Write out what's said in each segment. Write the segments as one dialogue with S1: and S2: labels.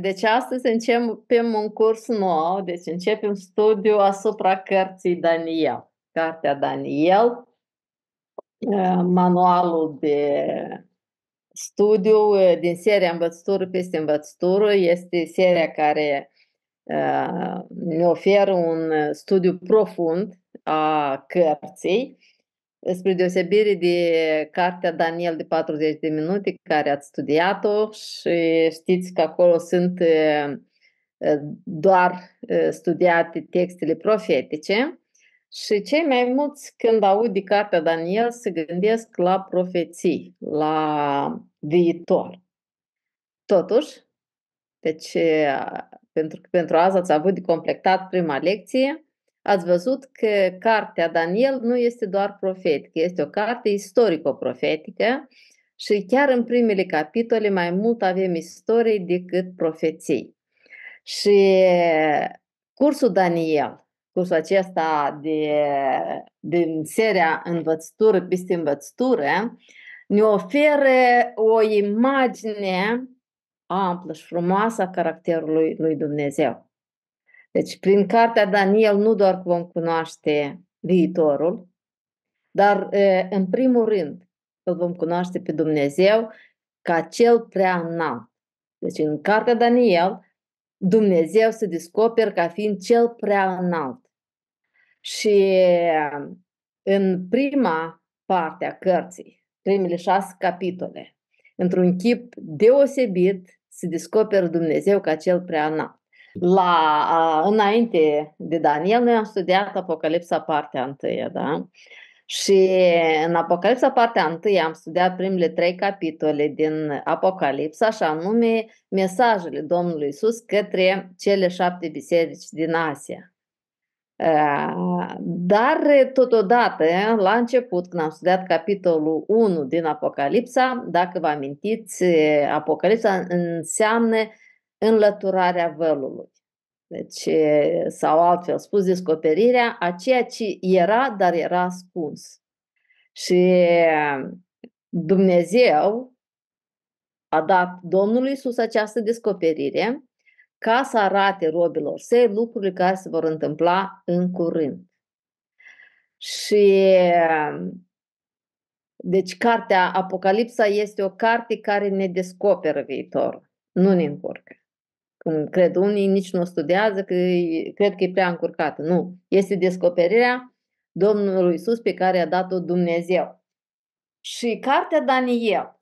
S1: Deci astăzi începem un curs nou, deci începem studiu asupra cărții Daniel. Cartea Daniel, manualul de studiu din seria Învățătură peste Învățătură. Este seria care ne oferă un studiu profund a cărții spre deosebire de cartea Daniel de 40 de minute, care ați studiat-o și știți că acolo sunt doar studiate textele profetice și cei mai mulți când aud de cartea Daniel se gândesc la profeții, la viitor. Totuși, deci pentru, pentru azi ați avut de completat prima lecție, ați văzut că cartea Daniel nu este doar profetică, este o carte istorico-profetică și chiar în primele capitole mai mult avem istorie decât profeții. Și cursul Daniel, cursul acesta de, din seria Învățătură peste învățătură, ne oferă o imagine amplă și frumoasă a caracterului lui Dumnezeu. Deci, prin cartea Daniel nu doar că vom cunoaște viitorul, dar, în primul rând, îl vom cunoaște pe Dumnezeu ca cel prea înalt. Deci, în cartea Daniel, Dumnezeu se descoperă ca fiind cel prea înalt. Și în prima parte a cărții, primele șase capitole, într-un chip deosebit, se descoperă Dumnezeu ca cel prea înalt. La, înainte de Daniel, noi am studiat Apocalipsa partea întâia, da? Și în Apocalipsa partea întâi am studiat primele trei capitole din Apocalipsa, și anume mesajele Domnului Isus către cele șapte biserici din Asia. Dar totodată, la început, când am studiat capitolul 1 din Apocalipsa, dacă vă amintiți, Apocalipsa înseamnă înlăturarea vălului. Deci, sau altfel spus, descoperirea a ceea ce era, dar era ascuns. Și Dumnezeu a dat Domnului Iisus această descoperire ca să arate robilor săi lucrurile care se vor întâmpla în curând. Și deci cartea Apocalipsa este o carte care ne descoperă viitorul, nu ne încurcă cum cred unii, nici nu studiază, că cred că e prea încurcată. Nu. Este descoperirea Domnului Isus pe care a dat-o Dumnezeu. Și cartea Daniel,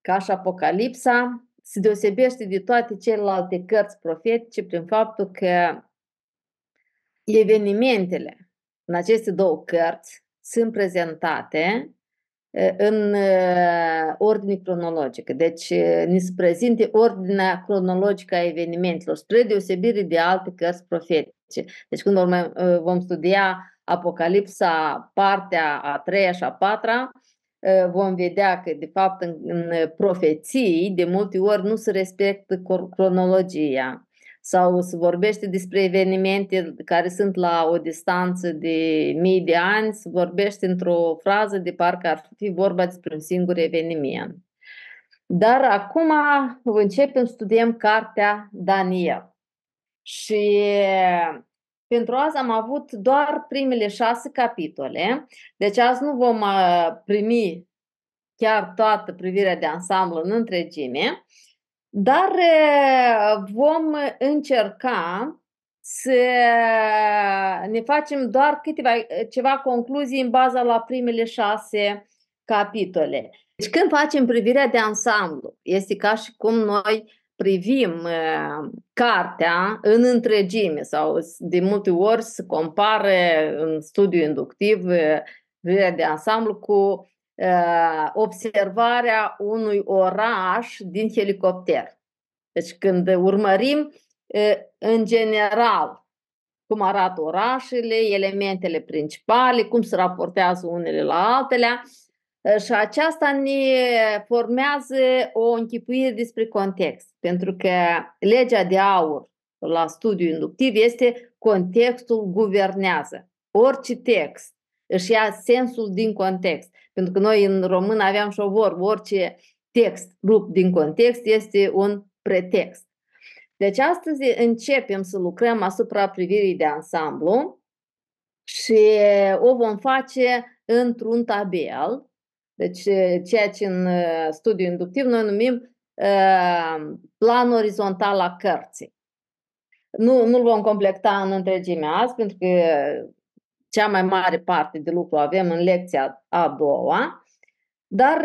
S1: ca și Apocalipsa, se deosebește de toate celelalte cărți profetice prin faptul că evenimentele în aceste două cărți sunt prezentate în ordine cronologică. Deci ne se prezinte ordinea cronologică a evenimentelor, spre deosebire de alte cărți profetice. Deci când vom studia Apocalipsa, partea a treia și a patra, vom vedea că, de fapt, în profeții, de multe ori nu se respectă cronologia sau se vorbește despre evenimente care sunt la o distanță de mii de ani, se vorbește într-o frază de parcă ar fi vorba despre un singur eveniment. Dar acum începem studiem cartea Daniel. Și pentru azi am avut doar primele șase capitole, deci azi nu vom uh, primi chiar toată privirea de ansamblu în întregime, dar vom încerca să ne facem doar câteva, ceva concluzii în baza la primele șase capitole. Deci când facem privirea de ansamblu, este ca și cum noi privim uh, cartea în întregime sau de multe ori se compare în studiu inductiv uh, privirea de ansamblu cu observarea unui oraș din helicopter. Deci când urmărim în general cum arată orașele, elementele principale, cum se raportează unele la altele și aceasta ne formează o închipuire despre context, pentru că legea de aur la studiu inductiv este contextul guvernează. Orice text își ia sensul din context. Pentru că noi în român aveam și o vorbă, orice text rupt din context este un pretext. Deci astăzi începem să lucrăm asupra privirii de ansamblu și o vom face într-un tabel, deci ceea ce în studiu inductiv noi numim uh, plan orizontal a cărții. Nu, nu-l vom completa în întregime azi, pentru că cea mai mare parte de lucru avem în lecția a doua, dar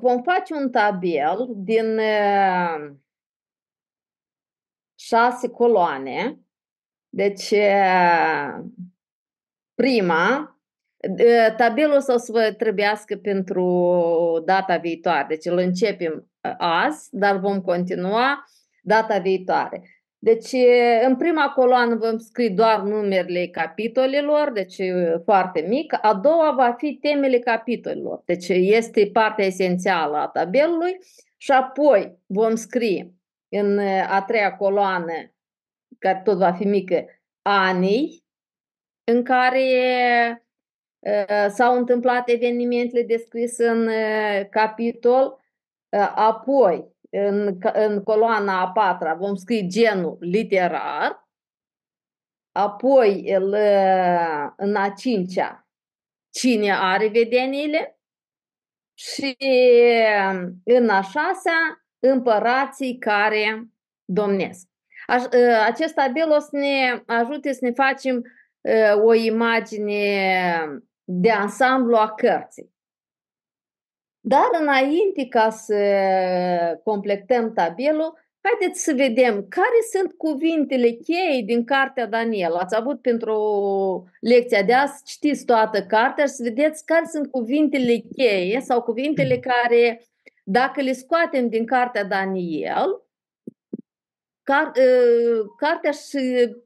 S1: vom face un tabel din șase coloane. Deci, prima, tabelul o să vă trebuiască pentru data viitoare. Deci îl începem azi, dar vom continua data viitoare. Deci, în prima coloană vom scrie doar numerele capitolelor, deci foarte mic. A doua va fi temele capitolelor, deci este partea esențială a tabelului. Și apoi vom scrie în a treia coloană, care tot va fi mică, anii în care s-au întâmplat evenimentele descrise în capitol, apoi în, în coloana a patra vom scrie genul literar, apoi el, în a cincea cine are vedeniile și în a șasea împărații care domnesc. Acest tabel o să ne ajute să ne facem o imagine de ansamblu a cărții. Dar înainte ca să completăm tabelul, haideți să vedem care sunt cuvintele cheie din cartea Daniel. Ați avut pentru lecția de azi, citiți toată cartea și să vedeți care sunt cuvintele cheie sau cuvintele care, dacă le scoatem din cartea Daniel, car, cartea și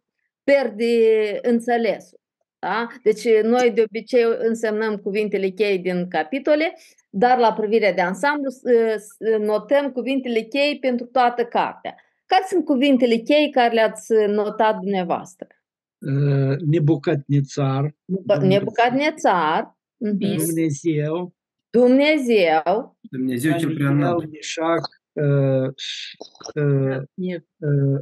S1: pierde înțelesul. Da? Deci noi de obicei însemnăm cuvintele cheie din capitole, dar la privirea de ansamblu notăm cuvintele cheie pentru toată cartea. Care sunt cuvintele cheie care le-ați notat dumneavoastră?
S2: Uh, Nebucadnețar.
S1: Nebucadnețar.
S2: Dumnezeu.
S1: Dumnezeu.
S3: Dumnezeu cel prea înalt.
S2: Mișac uh, uh,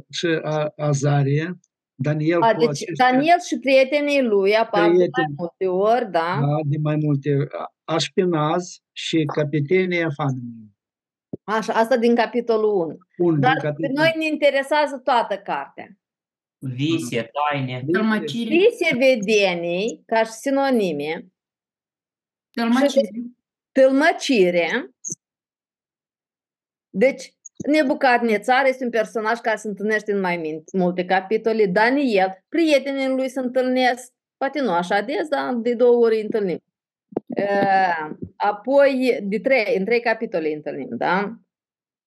S2: și Azarie. Daniel,
S1: A, deci aceștia, Daniel și prietenii lui apar prieteni, de mai multe ori, da?
S2: Da, de mai multe Așpenaz și capetenia Fanului.
S1: Așa, asta din capitolul 1. 1 Dar capitol... pe noi ne interesează toată cartea.
S3: Vise, taine.
S1: Tălmăcire. Vise vedenii, ca și sinonime.
S4: Tălmăcire.
S1: Tălmăcire. Deci, Nebucadnețar este un personaj care se întâlnește în mai multe capitole. Daniel, prietenii lui se întâlnesc, poate nu așa des, dar de două ori întâlnim. Apoi, de trei, în trei capitole întâlnim, da?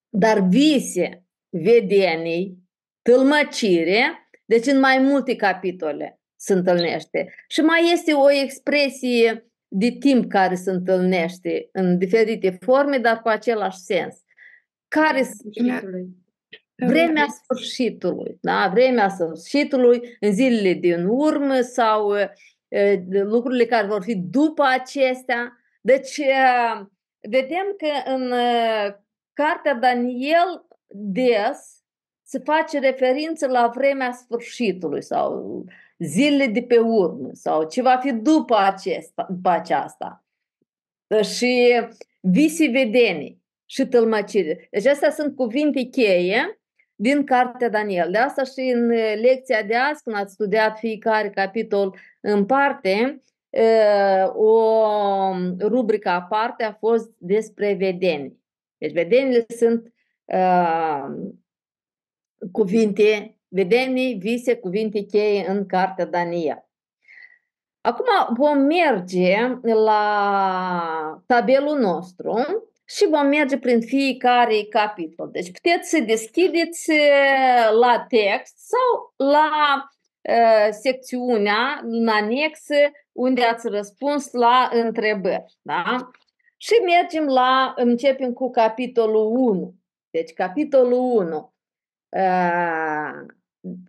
S1: Dar vise, vedenii, tâlmăcire, deci în mai multe capitole se întâlnește. Și mai este o expresie de timp care se întâlnește în diferite forme, dar cu același sens. Care Vremea sfârșitului, da? Vremea sfârșitului, în zilele din urmă sau lucrurile care vor fi după acestea. Deci, vedem că în cartea Daniel des se face referință la vremea sfârșitului sau zilele de pe urmă sau ce va fi după, acesta, după aceasta. Și visi vedenii și tălmăcire. Deci astea sunt cuvinte cheie din cartea Daniel. De asta și în lecția de azi, când ați studiat fiecare capitol în parte, o rubrică aparte a fost despre vedeni. Deci vedenile sunt uh, cuvinte, vedenii, vise, cuvinte cheie în cartea Daniel. Acum vom merge la tabelul nostru și vom merge prin fiecare capitol. Deci puteți să deschideți la text sau la uh, secțiunea în anexă unde ați răspuns la întrebări. Da? Și mergem la, începem cu capitolul 1. Deci capitolul 1. Uh,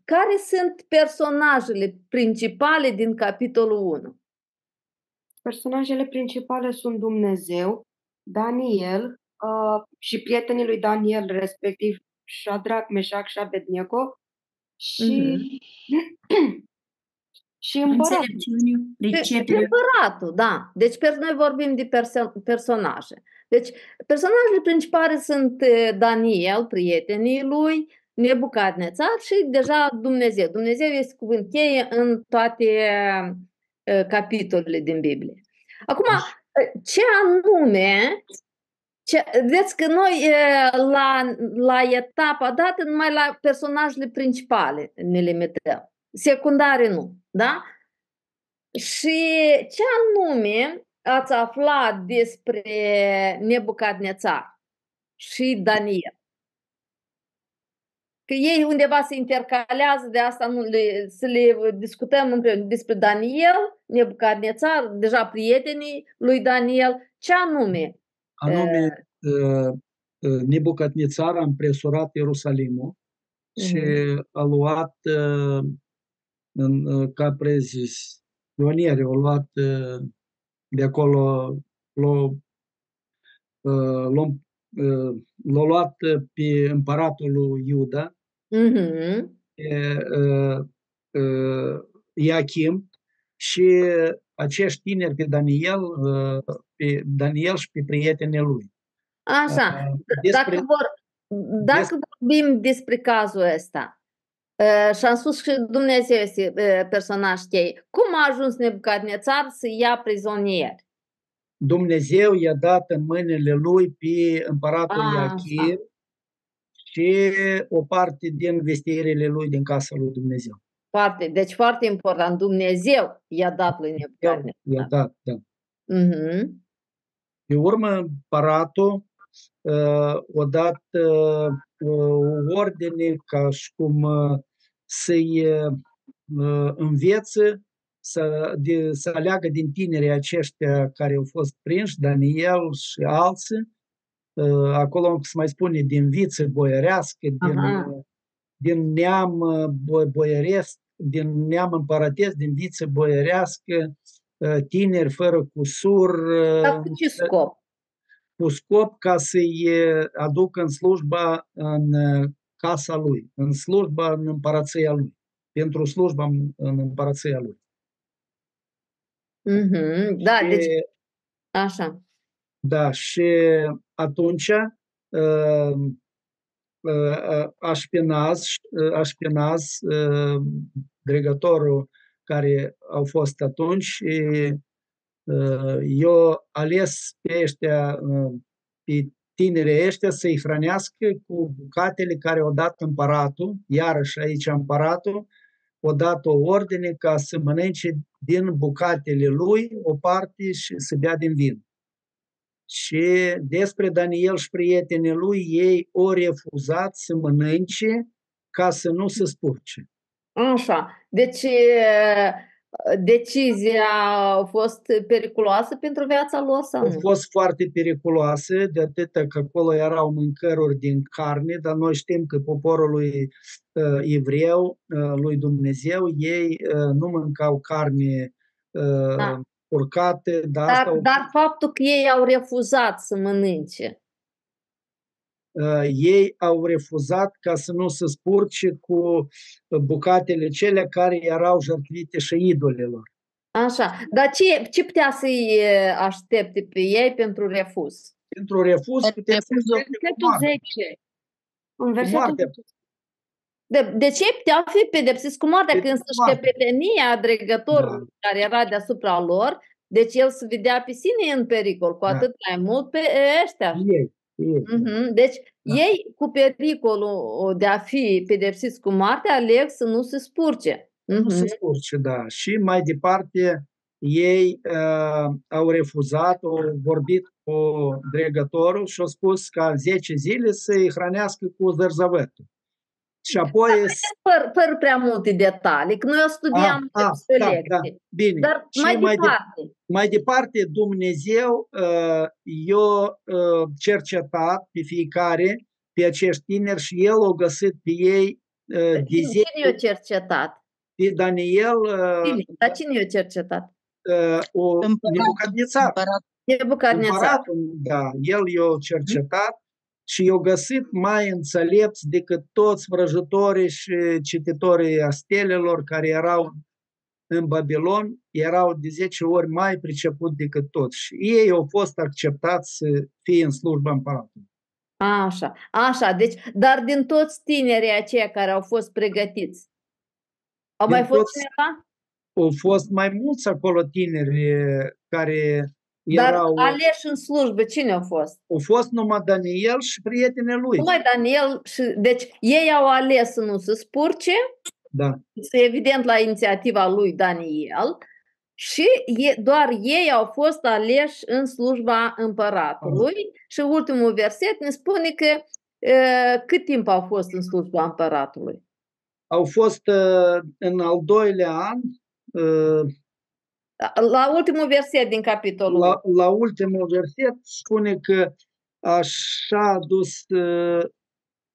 S1: care sunt personajele principale din capitolul 1?
S4: Personajele principale sunt Dumnezeu, Daniel uh, și prietenii lui Daniel, respectiv Shadrach, Meșac și Abednego și,
S1: Mhm.
S4: și împăratul.
S3: Înțelepciune,
S1: De-
S3: pricepere.
S1: Împăratul, da. Deci per, noi vorbim de perso- personaje. Deci personajele principale sunt eh, Daniel, prietenii lui, Nebucadnețar și deja Dumnezeu. Dumnezeu este cuvânt cheie în toate eh, capitolele din Biblie. Acum, eh, ce anume ce, vedeți că noi eh, la, la etapa dată numai la personajele principale ne limităm. Secundare nu, da? Și ce anume ați aflat despre Nebucadnețar și Daniel? Că ei undeva se intercalează, de asta nu le, să le discutăm împreună despre Daniel, Nebucadnețar, deja prietenii lui Daniel. Ce anume?
S2: Anume, uh, uh, Nebucadnețar a împresurat Ierusalimul și a luat uh, în, uh, ca prezis pionieri, au luat uh, de acolo, l-au uh, l-au, uh, l-au luat uh, pe împăratul lui Iuda,
S1: Mhm.
S2: pe uh, uh, Iachim și acești tineri pe Daniel, uh, pe Daniel și pe prietenii lui.
S1: Așa,
S2: Uh,
S1: dacă, vor, dacă vorbim despre cazul ăsta, uh, și am spus că Dumnezeu este uh, personaj cheie, cum a ajuns Nebucadnețar să ia prizonieri?
S2: Dumnezeu i-a dat în mâinile lui pe împăratul
S1: Ah,
S2: Iachim și o parte din vestierile lui din casa lui Dumnezeu.
S1: Foarte, deci foarte important, Dumnezeu i-a dat lui
S2: I-a
S1: Nebucadnețar.
S2: dat, da.
S1: Mhm.
S2: Pe urmă, împăratul uh, a dat uh, o ordine ca și cum uh, să-i uh, învețe să, de, să aleagă din tinerii aceștia care au fost prinși, Daniel și alții, uh, acolo se mai spune din viță boierească, din,
S1: Aha.
S2: uh, din neam uh, bo- boieresc, din neam împărătesc, din viță boierească, uh, tineri fără cusur, uh,
S1: Dar cu ce scop?
S2: cu scop ca să-i uh, aducă în slujba în uh, casa lui, în slujba în împărăția lui, pentru slujba în- în împărăția lui.
S1: Mhm. Da,
S2: Și-
S1: deci așa.
S2: Da, și atunci uh, uh, Așpenaz, uh, Așpenaz, uh, dregătorul care au fost atunci, și, uh, eu ales pe ăștia, uh, pe tinerii ăștia să-i hrănească cu bucatele care au dat împăratul, iarăși aici împăratul, o dat o ordine ca să mănânce din bucatele lui o parte și să bea din vin. Și despre Daniel și prietenii lui, ei au refuzat să mănânce ca să nu se spurce.
S1: Așa. Deci e, decizia a fost periculoasă pentru viața lor sau
S2: Au
S1: nu?
S2: fost foarte periculoase, de atât că acolo erau mâncăruri din carne, dar noi știm că poporul lui uh, evreu, uh, lui Dumnezeu, ei uh, nu mâncau carne uh,
S1: Da.
S2: Urcate, dar asta
S1: Dar,
S2: au
S1: dar faptul că ei au refuzat să mănânce.
S2: uh, ei au refuzat ca să nu se spurce cu uh, bucatele cele care erau jertfite și idolilor.
S1: Așa. Dar ce, ce putea să-i e, aștepte pe ei pentru refuz?
S2: Pentru refuz putem să
S3: Refuzul.
S2: aștepte cu
S4: Versetul
S2: moartea.
S4: 10. În versetul
S2: moartea.
S4: 10.
S1: De, de ce puteau fi pedepsiți cu moartea
S2: Pe-
S1: când
S2: cu
S1: să-și
S2: moartea.
S1: căpetenia dregătorului care era deasupra lor, deci el se vedea pe sine în pericol, cu
S2: Da.
S1: atât mai mult pe ăștia.
S2: Ei, ei.
S1: Mhm. Deci
S2: Da.
S1: ei cu pericolul de a fi pedepsiți cu moartea aleg să nu se spurce.
S2: Nu se
S1: Mhm.
S2: spurce, da. Și mai departe, ei uh, au refuzat, au vorbit cu dregătorul și au spus ca 10 zile să-i hrănească cu zărzăvătul. Și apoi...
S1: Fără, fără prea multe detalii, că noi o studiam
S2: Ah, ah,
S1: pe
S2: da,
S1: lecții.
S2: da, bine.
S1: Dar
S2: Și
S1: mai,
S2: mai de-
S1: departe.
S2: Mai departe, Dumnezeu uh, i-a uh, cercetat pe fiecare, pe acești tineri și El a găsit pe ei uh, de
S1: Cine,
S2: zi,
S1: cine i-a cercetat?
S2: pe Daniel, uh,
S1: Cine? Dar cine i-a cercetat?
S2: uh, o
S3: Împărat.
S2: Nebucadnețar.
S3: Împărat.
S1: Nebucadnețar.
S2: Împăratul, da, el i-a cercetat și i-au găsit mai înțelepți decât toți vrăjitorii și cititorii a stelelor care erau în Babilon, erau de 10 ori mai priceput decât toți. Și ei au fost acceptați să fie în slujba împăratului.
S1: Așa, așa, deci, dar din toți tinerii aceia care au fost pregătiți, au
S2: Din
S1: mai fost
S2: toți-
S1: cineva?
S2: Au fost mai mulți acolo tineri care
S1: Dar
S2: erau...
S1: aleși în slujbă, cine au fost?
S2: Au fost numai Daniel și prietenii lui.
S1: Numai Daniel și, deci ei au ales să nu se spurce,
S2: Da.
S1: este evident la inițiativa lui Daniel și e, doar ei au fost aleși în slujba împăratului și ultimul verset ne spune că e, cât timp au fost în slujba împăratului?
S2: Au fost uh, în al doilea an, uh,
S1: La ultimul verset din capitolul
S2: la, la ultimul verset, spune că așa a dus uh,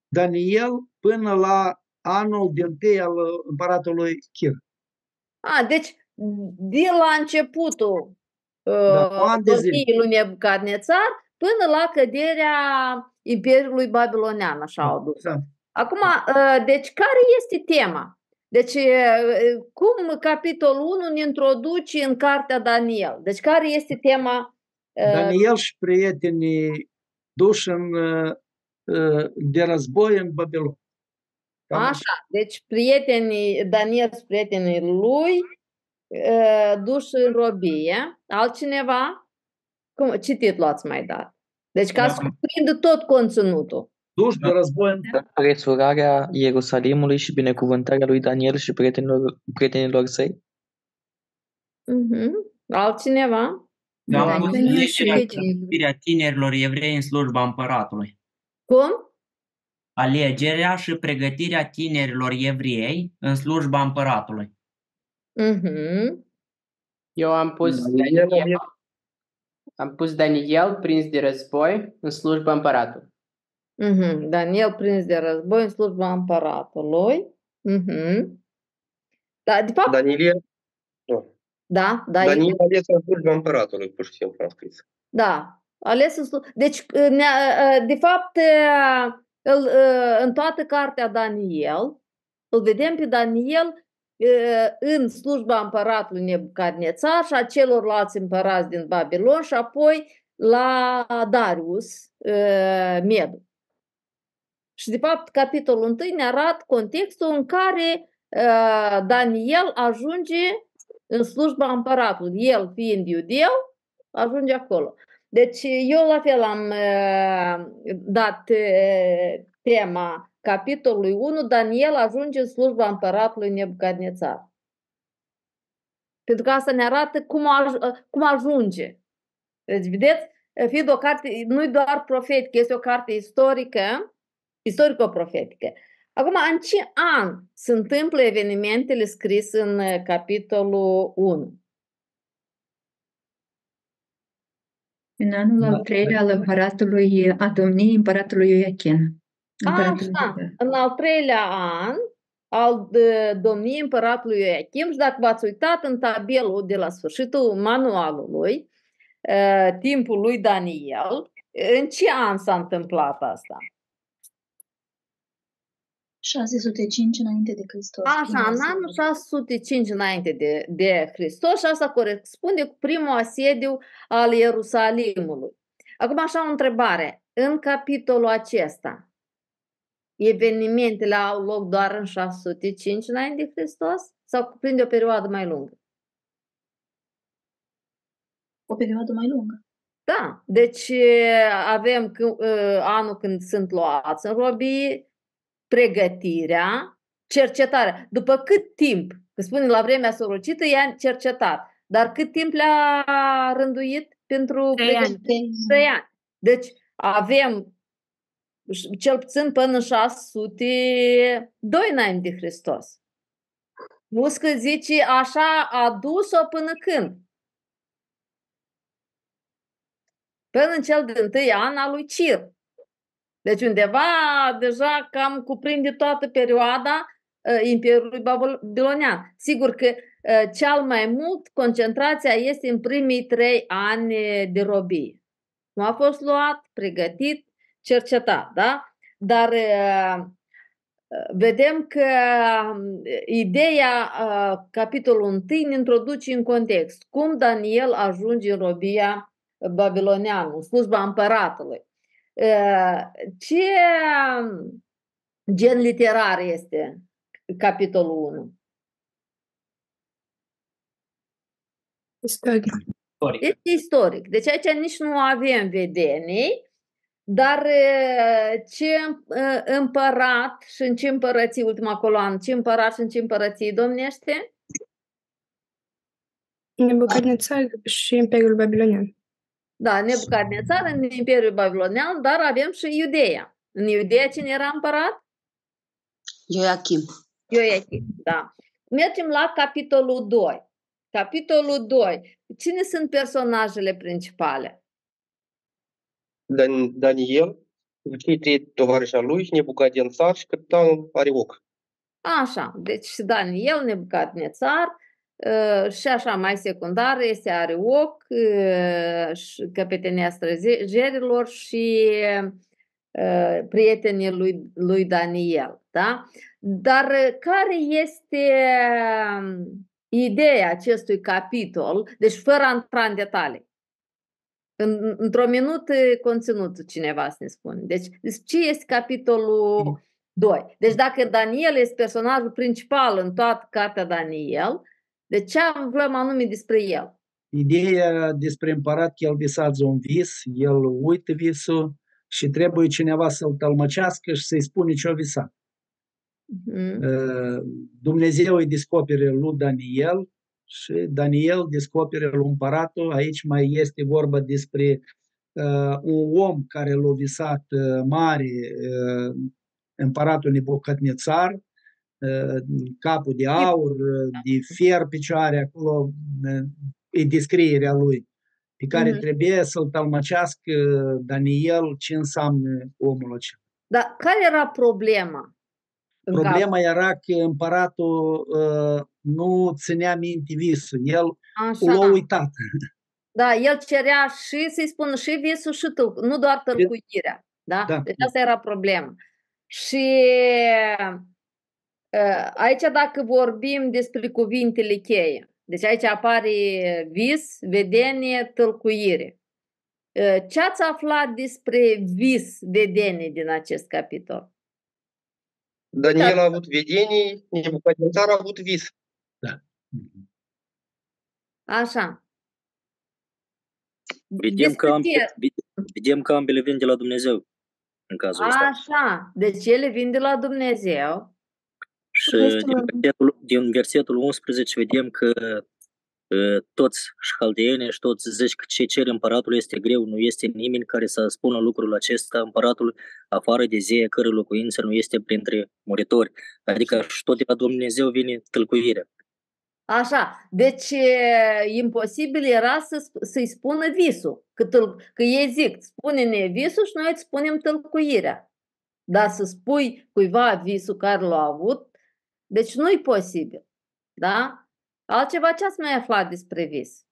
S2: Daniel până la anul din tâi al împăratului Chir.
S1: A, deci de la începutul
S2: Da,
S1: uh,
S2: ani de zile.
S1: domniei lui Nebucadnețar până la căderea Imperiului Babilonian, așa au dus.
S2: Da.
S1: Acum, uh, deci care este tema? Deci, uh, cum capitolul 1 ne introduce în cartea Daniel? Deci, care este tema? uh,
S2: Daniel și prietenii duși în, uh, uh, de război în Babilon. Cam
S1: Așa, deci prietenii, Daniel și prietenii lui uh, duși în robie. Altcineva? Cum, ce titlu ați mai dat? Deci ca să
S3: Da.
S1: cuprindă tot conținutul.
S2: Duși de război în
S5: Resurarea Ierusalimului și binecuvântarea lui Daniel și prietenilor, prietenilor săi?
S1: Mhm. Altcineva?
S3: Da, am
S6: Da,
S3: pus
S6: Daniel și
S3: alegerea
S6: prietenii.
S3: pregătirea tinerilor evrei în slujba împăratului.
S1: Cum?
S3: Alegerea și pregătirea tinerilor evrei în slujba împăratului.
S1: Mhm.
S7: Eu am pus
S8: Daniel,
S7: Daniel, am pus Daniel prins de război în slujba împăratului.
S1: Mhm. Daniel prins de război în slujba împăratului. Mhm. Da, de fapt,
S8: Daniel,
S1: da, da,
S8: Daniel ales în slujba împăratului, pur și simplu am scris.
S1: Da, ales în slu- Deci, ne- de fapt, îl, în toată cartea Daniel, îl vedem pe Daniel în slujba împăratului Nebucadnețar și a celorlalți împărați din Babilon și apoi la Darius Medu. Și, de fapt, capitolul 1 ne arată contextul în care Daniel ajunge în slujba împăratului. El, fiind iudeu, ajunge acolo. Deci eu la fel am uh, dat uh, tema capitolului 1, Daniel ajunge în slujba împăratului Nebucadnețar. Pentru că asta ne arată cum, aj- cum ajunge. Deci, vedeți, fiind o carte, nu doar profetică, este o carte istorică, istorico-profetică. Acum, în ce an se întâmplă evenimentele scrise în uh, capitolul 1?
S6: În anul
S2: Da.
S6: al treilea al împăratului, a domniei împăratului Ioachim. Împăratul
S1: Așa,
S6: Iuda.
S1: în al treilea an al de- domniei împăratului Ioachim și dacă v-ați uitat în tabelul de la sfârșitul manualului, uh, timpul lui Daniel, în ce an s-a întâmplat asta?
S9: 605 înainte de Hristos.
S1: Așa,
S9: primul
S1: în
S9: secol.
S1: anul 605 înainte de, de Hristos și asta corespunde cu primul asediu al Ierusalimului. Acum așa o întrebare. În capitolul acesta, evenimentele au loc doar în 605 înainte de Hristos sau cuprinde o perioadă mai lungă?
S9: O perioadă mai lungă.
S1: Da, deci e, avem c- e, anul când sunt luați în robie, pregătirea, cercetarea. După cât timp, că spune la vremea sorocită, i-a cercetat, dar cât timp le-a rânduit pentru
S4: Trei ani.
S1: pregătire? Trei ani. Deci avem ș- cel puțin până în 602 înainte de Hristos. Muscă zice, așa a dus-o până când? Până în cel din tâi an al lui Cir. Deci undeva deja cam cuprinde toată perioada uh, Imperiului Babilonian. Sigur că uh, cel mai mult concentrația este în primii trei ani de robie. Nu a fost luat, pregătit cerceta, da? Dar uh, vedem că um, ideea, uh, capitolul 1, ne introduce în context. Cum Daniel ajunge în robia babiloniană, în slujba împăratului. Uh, ce um, gen literar este capitolul 1?
S4: Istoric.
S1: Este istoric. Deci aici nici nu avem vedenii, dar uh, ce uh, împărat și în ce împărății, ultima coloană, ce împărat și în ce împărății domnește?
S4: Nebucadnețar și Imperiul Babilonian.
S1: Da, Nebucadnețar în Imperiul Babilonian, dar avem și Iudeea. În Iudeea cine era împărat?
S10: Ioachim.
S1: Ioachim, da. Mergem la capitolul 2. Capitolul 2. Cine sunt personajele principale?
S8: Dan- Daniel, cei trei tovarăși al lui, Nebucadnețar și capitanul Arioc.
S1: Așa, deci și Daniel, Nebucadnețar uh, și așa mai secundar este Arioc, uh, și căpetenia străjerilor și uh, prietenii lui, lui Daniel. Da? Dar care este um, ideea acestui capitol, deci fără a intra în detalii? În, într-o minut conținutul cineva să ne spune. Deci, ce este capitolul 2? Deci dacă Daniel este personajul principal în toată cartea Daniel, de ce aflăm anume despre el?
S2: Ideea despre împărat că el visează un vis, el uită visul și trebuie cineva să-l tălmăcească și să-i spune ce o visat.
S1: Mhm.
S2: Dumnezeu îi descopere lui Daniel și Daniel descopere lui împăratul. Aici mai este vorba despre uh, un om care l-a visat uh, mare, uh, împăratul Nebucadnețar, uh, capul de aur, uh, de fier picioare, acolo uh, e descrierea lui, pe care
S1: Mhm.
S2: trebuie să-l tălmăcească Daniel ce înseamnă omul acela.
S1: Dar care era problema? în cap?
S2: Problema era că împăratul uh, nu ținea minte visul, el
S1: Așa.
S2: l-a uitat.
S1: Da, el cerea și să-i spună și visul și tâlc, nu doar tălcuirea. Da?
S2: Da.
S1: Deci asta era problema. Și uh, aici dacă vorbim despre cuvintele cheie, deci aici apare vis, vedenie, tălcuire. Uh, Ce ați aflat despre vis, vedenie din acest capitol?
S8: Daniel a avut vedenii, Nebucadnețar a avut vis.
S1: Așa.
S11: Vedem că, ambe,
S1: Discuție.
S11: vedem că ambele vin de la Dumnezeu în cazul ăsta.
S1: Așa, deci ele vin de la Dumnezeu.
S11: Și
S1: Este
S11: din
S1: un-
S11: versetul, din versetul 11 vedem că uh, toți șhaldeenii și toți zici că ce cere împăratul este greu, nu este nimeni care să spună lucrul acesta împăratul afară de zeia cărui locuință nu este printre muritori. Adică și tot de la Dumnezeu vine tâlcuirea.
S1: Așa, deci e, imposibil era să, sp- să-i spună visul, că, tâl, că ei zic, spune-ne visul și noi îți spunem tâlcuirea. Dar să spui cuiva visul care l-a avut, deci nu-i posibil. Da? Altceva ce ați mai aflat despre vis?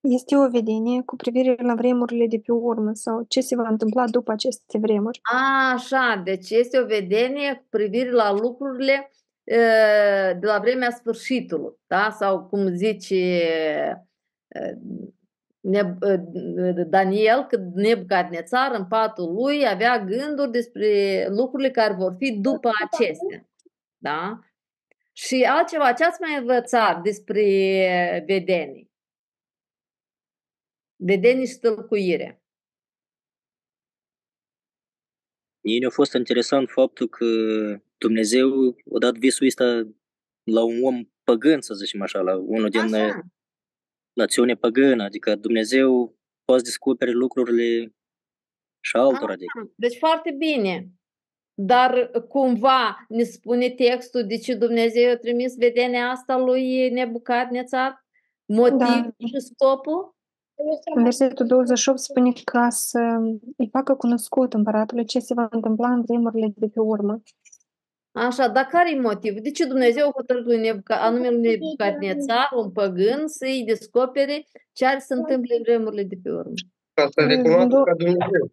S12: Este o vedenie cu privire la vremurile de pe urmă sau ce se va întâmpla după aceste vremuri.
S1: Așa, deci este o vedenie cu privire la lucrurile e, de la vremea sfârșitului, da? Sau cum zice e, Neb- e, Daniel, că Nebucadnețar în patul lui avea gânduri despre lucrurile care vor fi după acestea. Da? Și altceva, ce ați mai învățat despre vedenii? Vedenii și tălcuire.
S11: Mie a fost interesant faptul că Dumnezeu a dat visul ăsta la un om păgân, să zicem așa, la unul din
S1: Așa.
S11: uh, națiune păgână, adică Dumnezeu poate descoperi lucrurile și altora. Adică.
S1: Deci foarte bine. Dar cumva ne spune textul de ce Dumnezeu a trimis vedenia asta lui Nebucadnețar? Motiv
S12: Da.
S1: și scopul?
S12: În versetul 28 spune ca să îi facă cunoscut împăratului ce se va întâmpla în vremurile de pe urmă.
S1: Așa, dar care e motivul? De ce Dumnezeu a hotărât lui Nebuca, anume lui Nebucadnețar, un păgân, să-i descopere ce ar să întâmple în vremurile de pe urmă?
S8: Ca să
S12: Mm,
S8: recunoască
S12: do-
S8: ca Dumnezeu.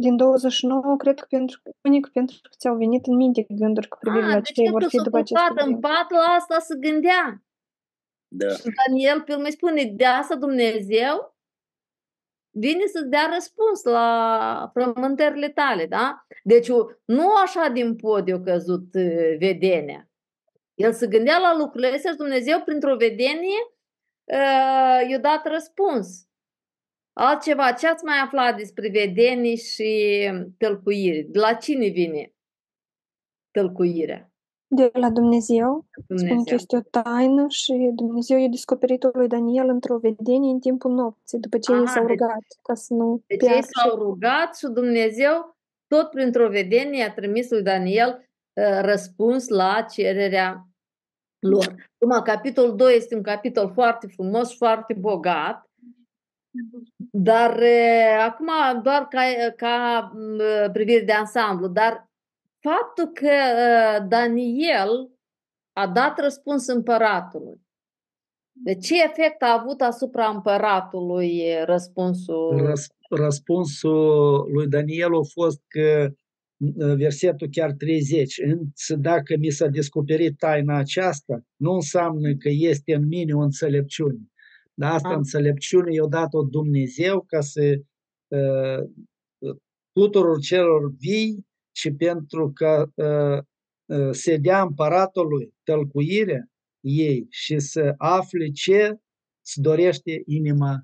S12: Din 29, cred că pentru, unic pentru că ți-au venit în minte gânduri cu privire
S1: A,
S12: la
S1: deci
S12: ce
S1: el
S12: vor
S1: că
S12: fi
S1: s-a
S12: după acest
S1: culcat în
S12: timp.
S1: pat, la asta se gândea.
S11: Da.
S1: Și Daniel pe urmă îi spune, de asta Dumnezeu vine să-ți dea răspuns la frământările tale, da? Deci nu așa din pod a căzut uh, vedenia. El se gândea la lucrurile astea și Dumnezeu, printr-o vedenie, uh, i-a dat răspuns. Altceva, ce ați mai aflat despre vedenii și tălcuire? De la cine vine tălcuirea?
S12: De la Dumnezeu, spun că
S1: Dumnezeu.
S12: este o taină și Dumnezeu i-a descoperit-o lui Daniel într-o vedenie în timpul nopții, după ce ei
S1: Aha,
S12: s-au
S1: deci-
S12: rugat ca să nu
S1: Deci ei
S12: piară.
S1: s-au rugat și Dumnezeu, tot printr-o vedenie, a trimis lui Daniel uh, răspuns la cererea lor. Acum, capitolul 2 este un capitol foarte frumos, foarte bogat, dar uh, acum doar ca, ca m, privire de ansamblu, dar faptul că uh, Daniel a dat răspuns împăratului. De ce efect a avut asupra împăratului uh, răspunsul?
S2: Răs- răspunsul lui Daniel a fost că uh, versetul chiar 30, însă dacă mi s-a descoperit taina aceasta, nu înseamnă că este în mine o înțelepciune. Dar asta
S1: Ah.
S2: înțelepciune i-a dat-o Dumnezeu ca să uh, tuturor celor vii și pentru că uh, uh, se dea împăratului tălcuirea ei și să afle ce îți dorește inima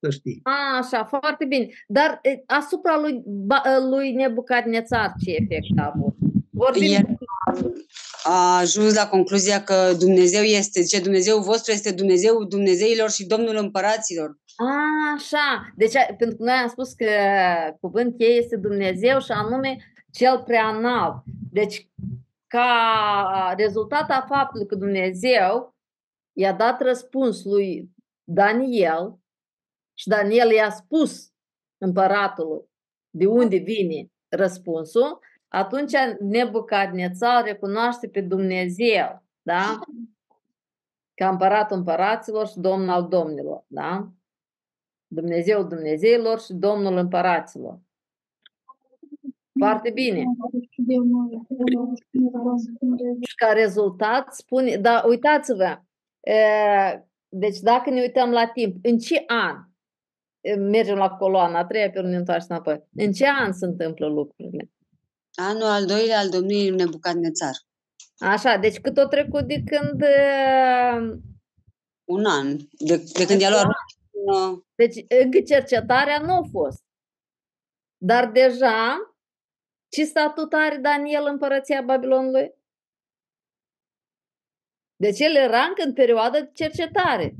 S2: să știi.
S1: A, așa, foarte bine. Dar e, asupra lui, Ba- lui Nebucadnețar ce efect a avut? Vorbim
S10: El a ajuns la concluzia că Dumnezeu este, ce Dumnezeu vostru este Dumnezeu Dumnezeilor și Domnul împăraților.
S1: A, așa. Deci, a- pentru că noi am spus că cuvânt cheie este Dumnezeu și anume cel prea înalt. Deci, ca rezultat a faptului că Dumnezeu i-a dat răspuns lui Daniel și Daniel i-a spus împăratului de unde vine răspunsul, atunci Nebucadnețar recunoaște pe Dumnezeu, da? Ca împăratul împăraților și domn al domnilor, da? Dumnezeu Dumnezeilor și Domnul împăraților. Foarte bine. Și ca rezultat spune, dar uitați-vă, e, deci dacă ne uităm la timp, în ce an e, mergem la coloana a treia pe urmă ne întoarcem înapoi, în ce an se întâmplă lucrurile?
S10: Anul al doilea al domniei Nebucadnețar.
S1: Așa, deci cât o trecut de când... e,
S10: Un an. De, de când i-a luat uh,
S1: Deci încă cercetarea nu a fost. Dar deja, ce statut are Daniel în împărăția Babilonului? Deci el era încă în perioada de cercetare.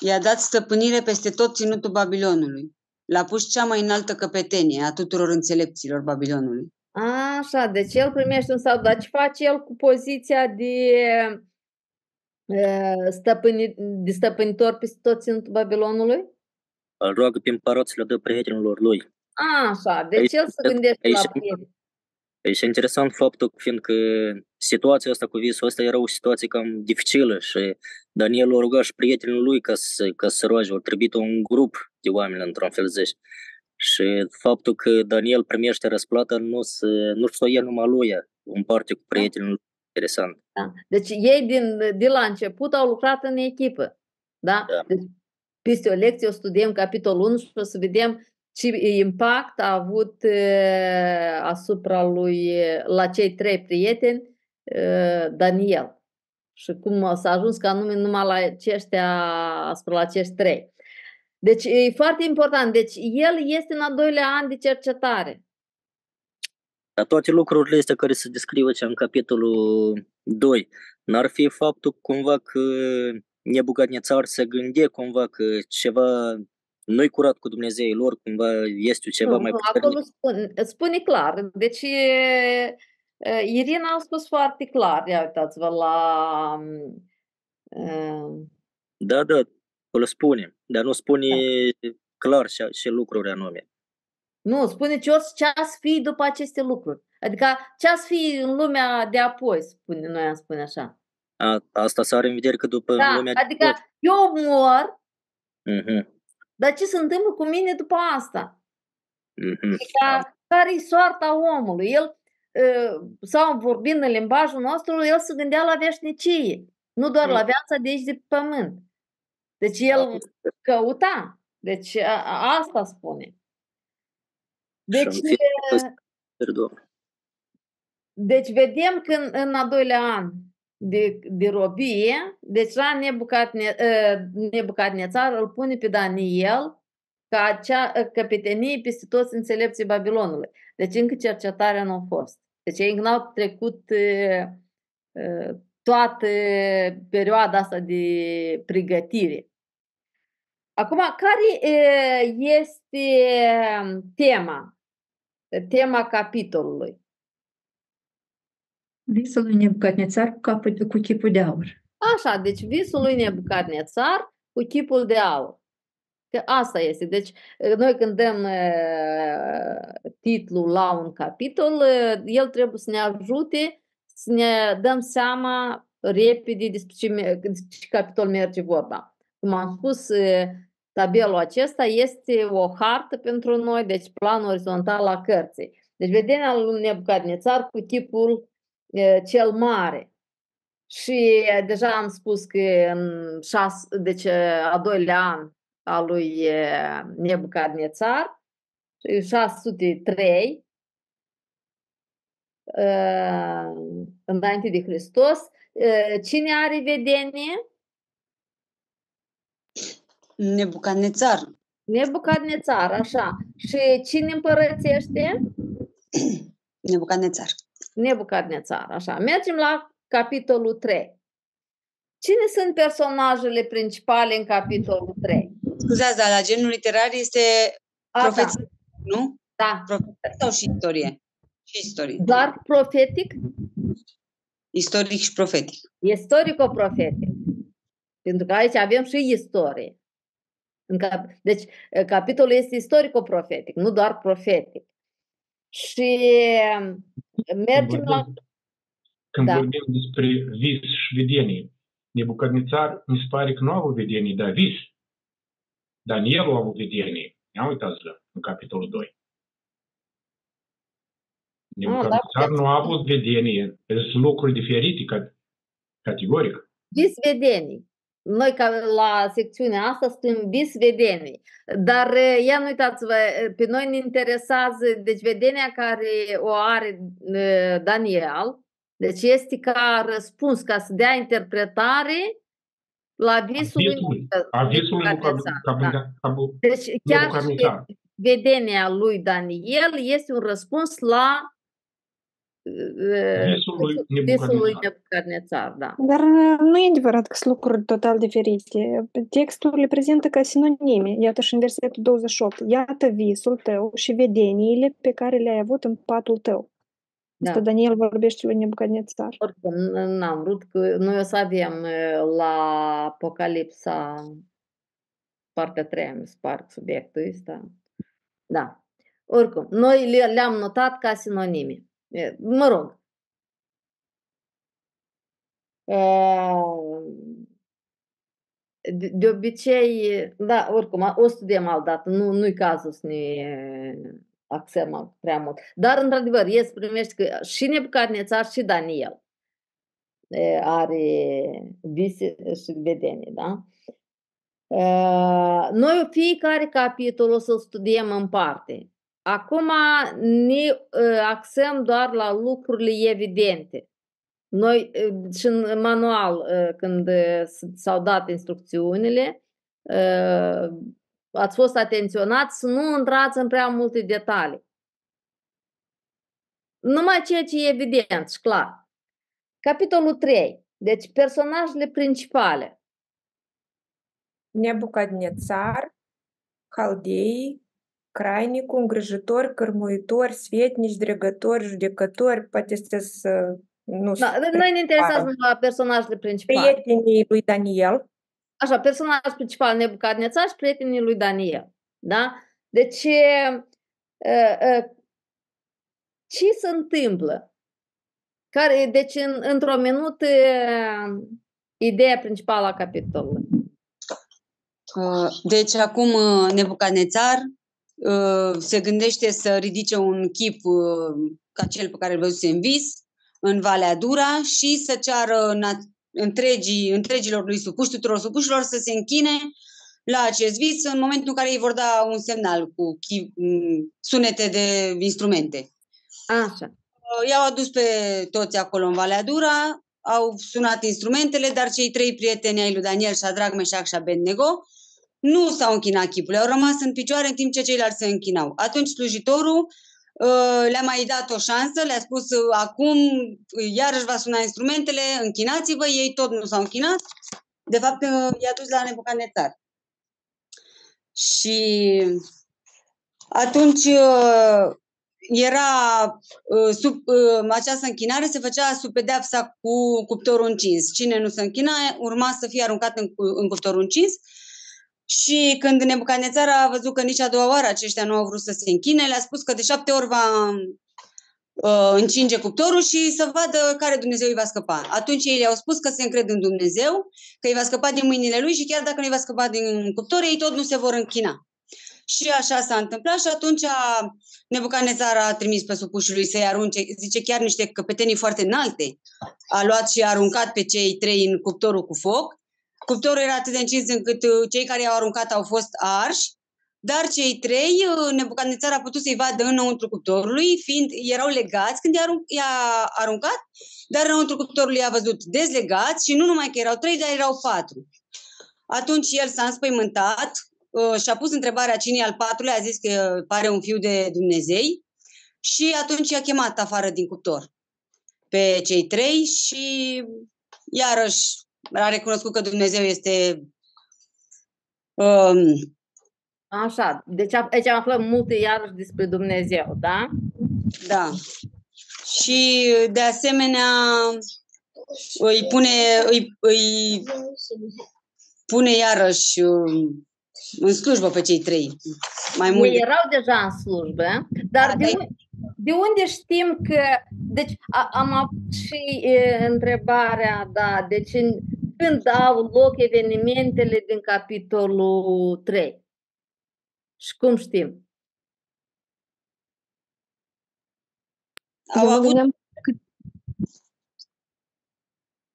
S10: i-a dat stăpânire peste tot ținutul Babilonului. L-a pus cea mai înaltă căpetenie a tuturor înțelepților Babilonului.
S1: Așa, deci el primește un statut. Dar ce face el cu poziția de, e, stăpâni, de stăpânitor peste tot ținutul Babilonului?
S11: Îl roagă pe împărat să le dă prietenilor lui.
S1: Așa, deci
S11: Aici-
S1: el se gândește la
S11: aici-
S1: prieteni.
S11: E și interesant faptul că fiindcă situația asta cu visul ăsta era o situație cam dificilă și Daniel a rugat și prietenul lui ca să, ca să se roage, au trebuit un grup de oameni într-un fel zici. Și faptul că Daniel primește răsplata nu se, nu se o ia numai lui, în parte cu prietenul lui. Interesant.
S1: Da. Deci ei din, de la început au lucrat în echipă. Da?
S11: Da.
S1: Deci, peste o lecție o studiem capitolul 1 și o să vedem ce impact a avut uh, asupra lui, la cei trei prieteni, uh, Daniel. Și cum s-a ajuns ca nume numai la aceștia, asupra la acești trei. Deci e foarte important. Deci el este în al doilea an de cercetare.
S11: Dar toate lucrurile astea care se descriu aici în capitolul 2, n-ar fi faptul cumva că Nebucadnețar se gânde cumva că ceva nu-i curat cu Dumnezeii lor, cumva este ceva
S1: Nu,
S11: mai
S1: nu,
S11: puternic.
S1: acolo spune, spune clar. Deci e, e, Irina a spus foarte clar. Ia uitați-vă la... um,
S11: Da, da, îl spune, dar nu spune clar ce, ce lucruri anume.
S1: Nu, spune ce orice ce ați fi după aceste lucruri. Adică ce ați fi în lumea de apoi, spune, noi am spune așa.
S11: A, asta s are în vedere că după
S1: Da,
S11: lumea
S1: adică eu mor,
S11: Mhm.
S1: dar ce se întâmplă cu mine după asta?
S11: Mhm.
S1: Și ca, care-i soarta omului? El, uh, sau vorbind în limbajul nostru, el se gândea la veșnicie, nu doar la viața de aici de pe pământ. Deci el căuta. Deci a, a- asta spune. Deci,
S11: Și-am fi Perdon.
S1: deci vedem că în, în a doilea an de, de robie, deci la Nebucadne, ă, Nebucadnețar îl pune pe Daniel ca acea ă, căpetenie peste toți înțelepții Babilonului. Deci încă cercetarea nu a fost. Deci ei încă n-au trecut ă, ă, toată perioada asta de pregătire. Acum, care ă, este tema? Tema capitolului.
S6: Visul lui Nebucadnețar cu, capul, cu chipul de aur.
S1: Așa, deci visul lui Nebucadnețar cu chipul de aur. Că asta este. Deci, noi când dăm uh, titlul la un capitol, uh, el trebuie să ne ajute să ne dăm seama repede despre ce, me- despre ce capitol merge vorba. Cum am spus, uh, tabelul acesta este o hartă pentru noi, deci plan orizontal la cărții. Deci vedenia lui Nebucadnețar cu tipul uh, cel mare. Și eh, deja am spus că în șas, deci eh, a doilea an al lui eh, Nebucadnețar, 603 eh, înainte de Hristos, eh, cine are vedenie?
S10: Nebucadnețar.
S1: Nebucadnețar, așa. Și cine împărățește?
S10: Nebucadnețar.
S1: Nebucadnețar, așa. Mergem la capitolul 3. Cine sunt personajele principale în capitolul 3?
S10: Scuzați, dar la genul literar este
S1: A,
S10: profeție, nu?
S1: Da.
S10: Profeție sau și istorie? Și istorie.
S1: Doar profetic?
S10: Istoric și profetic.
S1: Istorico-profetic. Pentru că aici avem și istorie. În cap- Deci, eh, capitolul este istorico-profetic, nu doar profetic. Și mergem la...
S13: Când
S1: Da.
S13: vorbim despre vis și vedenie, Nebucadnețar mi se pare că nu a avut vedenie, dar vis. Daniel a avut vedenie. Ia uitați la în capitolul 2. Nebucadnețar nu a avut vedenie. Sunt lucruri diferite, ca- categoric.
S1: Vis vedenii. Noi ca la secțiunea asta suntem vis vedenii. Dar eh, ia nu uitați-vă, eh, pe noi ne interesează, deci vedenia care o are eh, Daniel, deci este ca răspuns, ca să dea interpretare la visul lui
S13: Visul, a visului
S1: Nebucadnețar.
S13: Nebucadnețar. Da.
S1: Deci chiar și
S13: Nebucadnețar.
S1: vedenia lui Daniel este un răspuns la eh,
S13: Visul lui
S1: visul lui
S13: Nebucadnețar.
S1: Nebucadnețar, da.
S12: Dar uh, nu e adevărat că sunt lucruri total diferite. Textul le prezintă ca sinonime. Iată și în versetul 28. Iată visul tău și vedeniile pe care le-ai avut în patul tău.
S1: Da.
S12: Asta Daniel vorbește lui Nebucadnețar.
S1: Oricum, n- n-am vrut că noi o să avem eh, la Apocalipsa partea 3, mi se pare, subiectul ăsta. Da. Oricum, noi le- le-am notat ca sinonime. Eh, Mă rog. Eh, De, de obicei, da, oricum, o studiem altă dată, nu, nu-i cazul să ne axăm prea mult. Dar, într-adevăr, el se primește că și Nebucadnețar și Daniel e, are vise și vedenii, da? E, Noi fiecare capitol o să-l studiem în parte. Acum ne e, axăm doar la lucrurile evidente. Noi e, și în manual, e, când e, s- s-au dat instrucțiunile, e, ați fost atenționați să nu intrați în prea multe detalii. Numai ceea ce e evident și clar. Capitolul 3. Deci personajele principale.
S14: Nebucadnețar, Haldei, Crainicu, îngrijitori, cărmuitori, sfetnici, dregători, judecători, poate să nu
S1: Da, noi ne interesează numai personajele principale.
S14: Prietenii lui Daniel.
S1: Așa, personaj principal Nebucadnețar și prietenii lui Daniel. Da? Deci, e, e, ce se întâmplă? Care, deci, în, într-o minut, e, ideea principală a capitolului.
S10: Uh, Deci acum uh, Nebucadnețar uh, se gândește să ridice un chip uh, ca cel pe care îl văzuse în vis, în Valea Dura și să ceară na- întregii, întregilor lui supuși, tuturor supușilor, să se închine la acest vis în momentul în care ei vor da un semnal cu chi- m, sunete de instrumente.
S1: Așa.
S10: Uh, I-au adus pe toți acolo în Valea Dura, au sunat instrumentele, dar cei trei prieteni ai lui Daniel, Shadrach, Meșac și Abednego nu s-au închinat chipurile, au rămas în picioare în timp ce ceilalți se închinau. Atunci slujitorul uh, le-a mai dat o șansă, le-a spus uh, acum uh, iarăși va suna instrumentele, închinați-vă, ei tot nu s-au închinat. De fapt, uh, i-a dus la Nebucadnețar. Și atunci uh, era uh, sub uh, această închinare se făcea sub pedeapsa cu cuptorul încins. Cine nu se închina urma să fie aruncat în, cu- în cuptorul încins. Și când Nebucadnețar a văzut că nici a doua oară aceștia nu au vrut să se închine, le-a spus că de șapte ori va uh, încinge cuptorul și să vadă care Dumnezeu îi va scăpa. Atunci ei le-au spus că se încred în Dumnezeu, că îi va scăpa din mâinile lui și chiar dacă nu îi va scăpa din cuptor, ei tot nu se vor închina. Și așa s-a întâmplat și atunci a- Nebucadnețar a trimis pe supușii lui să-i arunce, zice chiar niște căpetenii foarte înalte. A luat și a aruncat pe cei trei în cuptorul cu foc. Cuptorul era atât de încins încât uh, cei care i-au aruncat au fost arși, dar cei trei, uh, Nebucadnețar a putut să-i vadă înăuntru cuptorului, fiind erau legați când i-a, arun- i-a aruncat, dar înăuntru cuptorului i-a văzut dezlegați și nu numai că erau trei, dar erau patru. Atunci el s-a înspăimântat uh, și a pus întrebarea cine e al patrulea, a zis că pare un fiu de Dumnezei și atunci i-a chemat afară din cuptor pe cei trei și iarăși a recunoscut că Dumnezeu este um,
S1: Așa, deci a- aici aflăm multe iarăși despre Dumnezeu, da?
S10: Da. Și de asemenea îi pune, îi, îi pune iarăși um, în slujbă pe cei trei. Mai mult.
S1: Ei
S10: de-
S1: erau deja în slujbă, dar
S10: Da,
S1: de,
S10: dar-
S1: un- de unde știm că... Deci a, am avut și e, întrebarea, da, deci în, când au loc evenimentele din capitolul 3? Și cum știm?
S10: Au
S12: mă
S10: avut
S12: gândeam cât...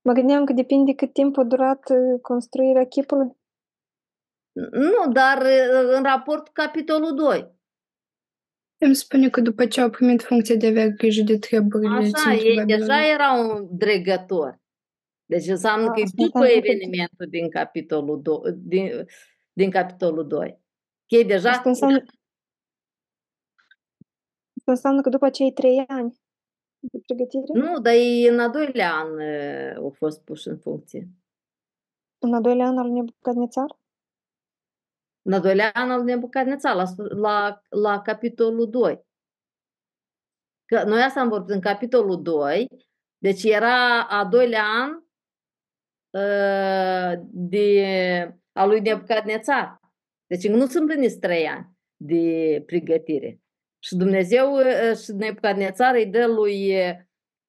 S12: Mă gândeam că depinde cât timp a durat uh, construirea chipului.
S1: Nu, dar e, în raport cu capitolul 2.
S4: Îmi spune că după ce au primit funcția de a avea grijă de treburile
S1: Așa,
S4: ținutului
S1: ei
S4: Babilonului.
S1: deja erau dregători. Deci înseamnă că e
S12: Asta
S1: după
S12: înseamnă că-
S1: evenimentul din capitolul 2. Din, din capitolul 2. Că ei deja
S12: Asta înseamnă, asta înseamnă că după cei trei ani de pregătire,
S1: Nu, dar ei în al doilea an e, au fost puși în funcție.
S12: în al doilea an al Nebucadnețar,
S1: În al doilea an al Nebucadnețar, la, sfâr- la, la capitolul 2. Că noi asta am vorbit în capitolul 2, deci era a doilea an uh, de, a lui Nebucadnețar. Deci nu sunt împliniți trei ani de pregătire. Și Dumnezeu uh, și Nebucadnețar îi dă lui,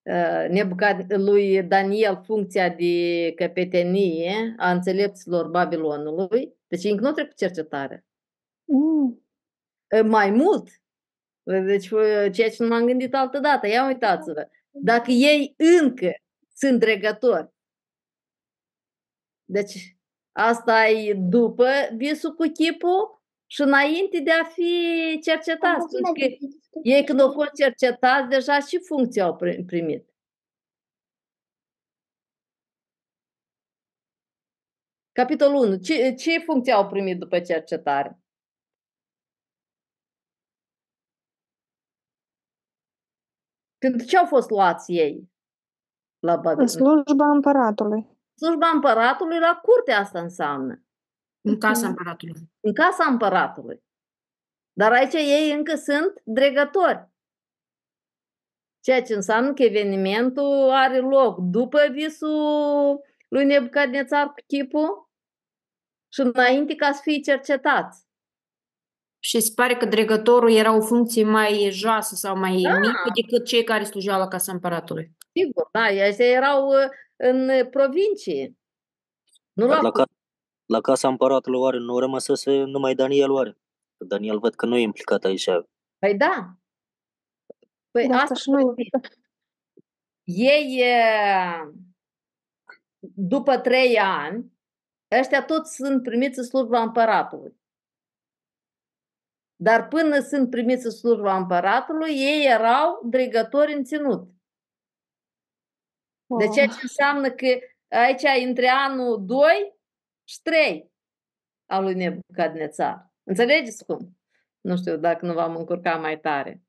S1: uh, Nebucad, lui Daniel funcția de căpetenie a înțelepților Babilonului. Deci încă nu trecut cercetare.
S12: mm,
S1: Uh, Mai mult, deci uh, ceea ce nu m-am gândit altă dată, ia uitați-vă, dacă ei încă sunt dregători, deci asta e după visul cu chipul și înainte de a fi cercetați, pentru că ei când au fost cercetați, deja și funcția au pri- primit. Capitolul 1. Ce, ce funcție au primit după cercetare? Pentru ce au fost luați ei la
S12: în
S1: Babilon?
S12: slujba împăratului.
S1: Slujba împăratului la curte asta înseamnă.
S15: În casa împăratului.
S1: În casa împăratului. Dar aici ei încă sunt dregători. Ceea ce înseamnă că evenimentul are loc după visul lui Nebucadnețar cu chipul și înainte ca să fie cercetați.
S15: Și se pare că dregătorul era o funcție mai joasă sau mai
S1: Da.
S15: mică decât cei care slujeau la casa împăratului.
S1: Sigur, da, ăștia erau uh, în provincie. Nu
S11: Dar
S1: la
S11: la, ca- la casa împăratului oare nu rămăsese numai Daniel oare? Daniel văd că nu e implicat aici.
S1: Păi da. Păi
S12: Da,
S1: asta
S12: asta și noi.
S1: ei, e, după trei ani, ăștia toți sunt primiți în slujba împăratului. Dar până sunt primiți în slujba împăratului, ei erau dregători în ținut. De ceea ce înseamnă că aici între anul 2 și 3 al lui Nebucadnețar. Înțelegeți cum? Nu știu dacă nu v-am încurcat mai tare.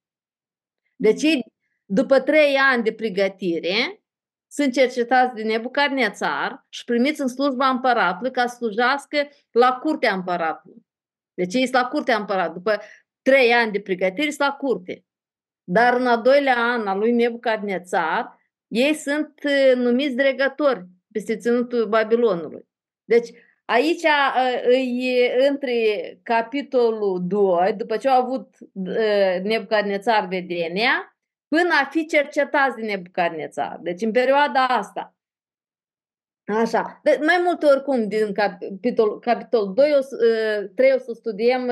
S1: Deci ei, după trei ani de pregătire, sunt cercetați de Nebucadnețar și primiți în slujba împăratului ca să slujească la curtea împăratului. Deci ei sunt la curtea împăratului. După trei ani de pregătire sunt la curte. Dar în al doilea an al lui Nebucadnețar, ei sunt uh, numiți dregători peste ținutul Babilonului. Deci aici uh, îi între capitolul 2, după ce au avut uh, Nebucadnețar vedenia, până a fi cercetați de Nebucadnețar. Deci în perioada asta. Așa. De, mai multe oricum din capitol, capitol 2, o, să- 3 o să studiem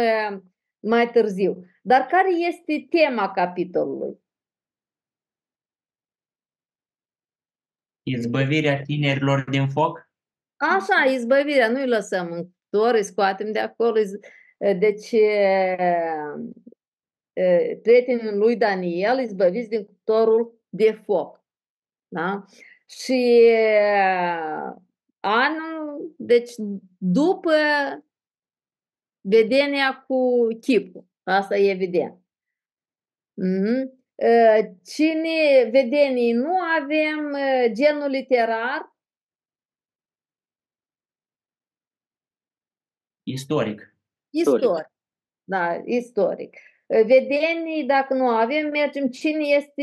S1: mai târziu. Dar care este tema capitolului?
S3: Izbăvirea tinerilor din foc?
S1: Așa, izbăvirea, nu-i lăsăm în cuptor, îi scoatem de acolo. iz- Deci, e, e, prietenii lui Daniel izbăviți din cuptorul de foc. Da? Și e, anul, deci după vedenia cu chipul. Asta e evident. Mhm. E, Cine vedenii nu avem e, genul literar,
S3: Istoric.
S1: Istoric. Da, istoric. Vedenii, dacă nu avem, mergem cine este,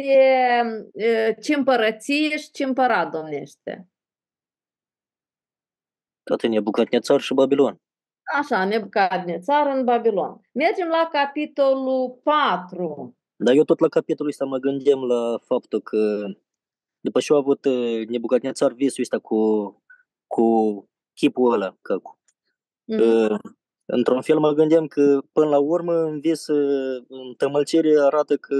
S1: e, ce împărăție și ce împărat domnește.
S11: Toate Nebucadnețar și Babilon.
S1: Așa, Nebucadnețar în Babilon. Mergem la capitolul 4.
S11: Dar eu tot la capitolul ăsta mă gândeam la faptul că după ce au avut uh, Nebucadnețar visul ăsta cu, cu chipul ăla, că, cu,
S1: Mm.
S11: uh, într-un fel mă gândeam că până la urmă în vis, uh, în tămălcire arată că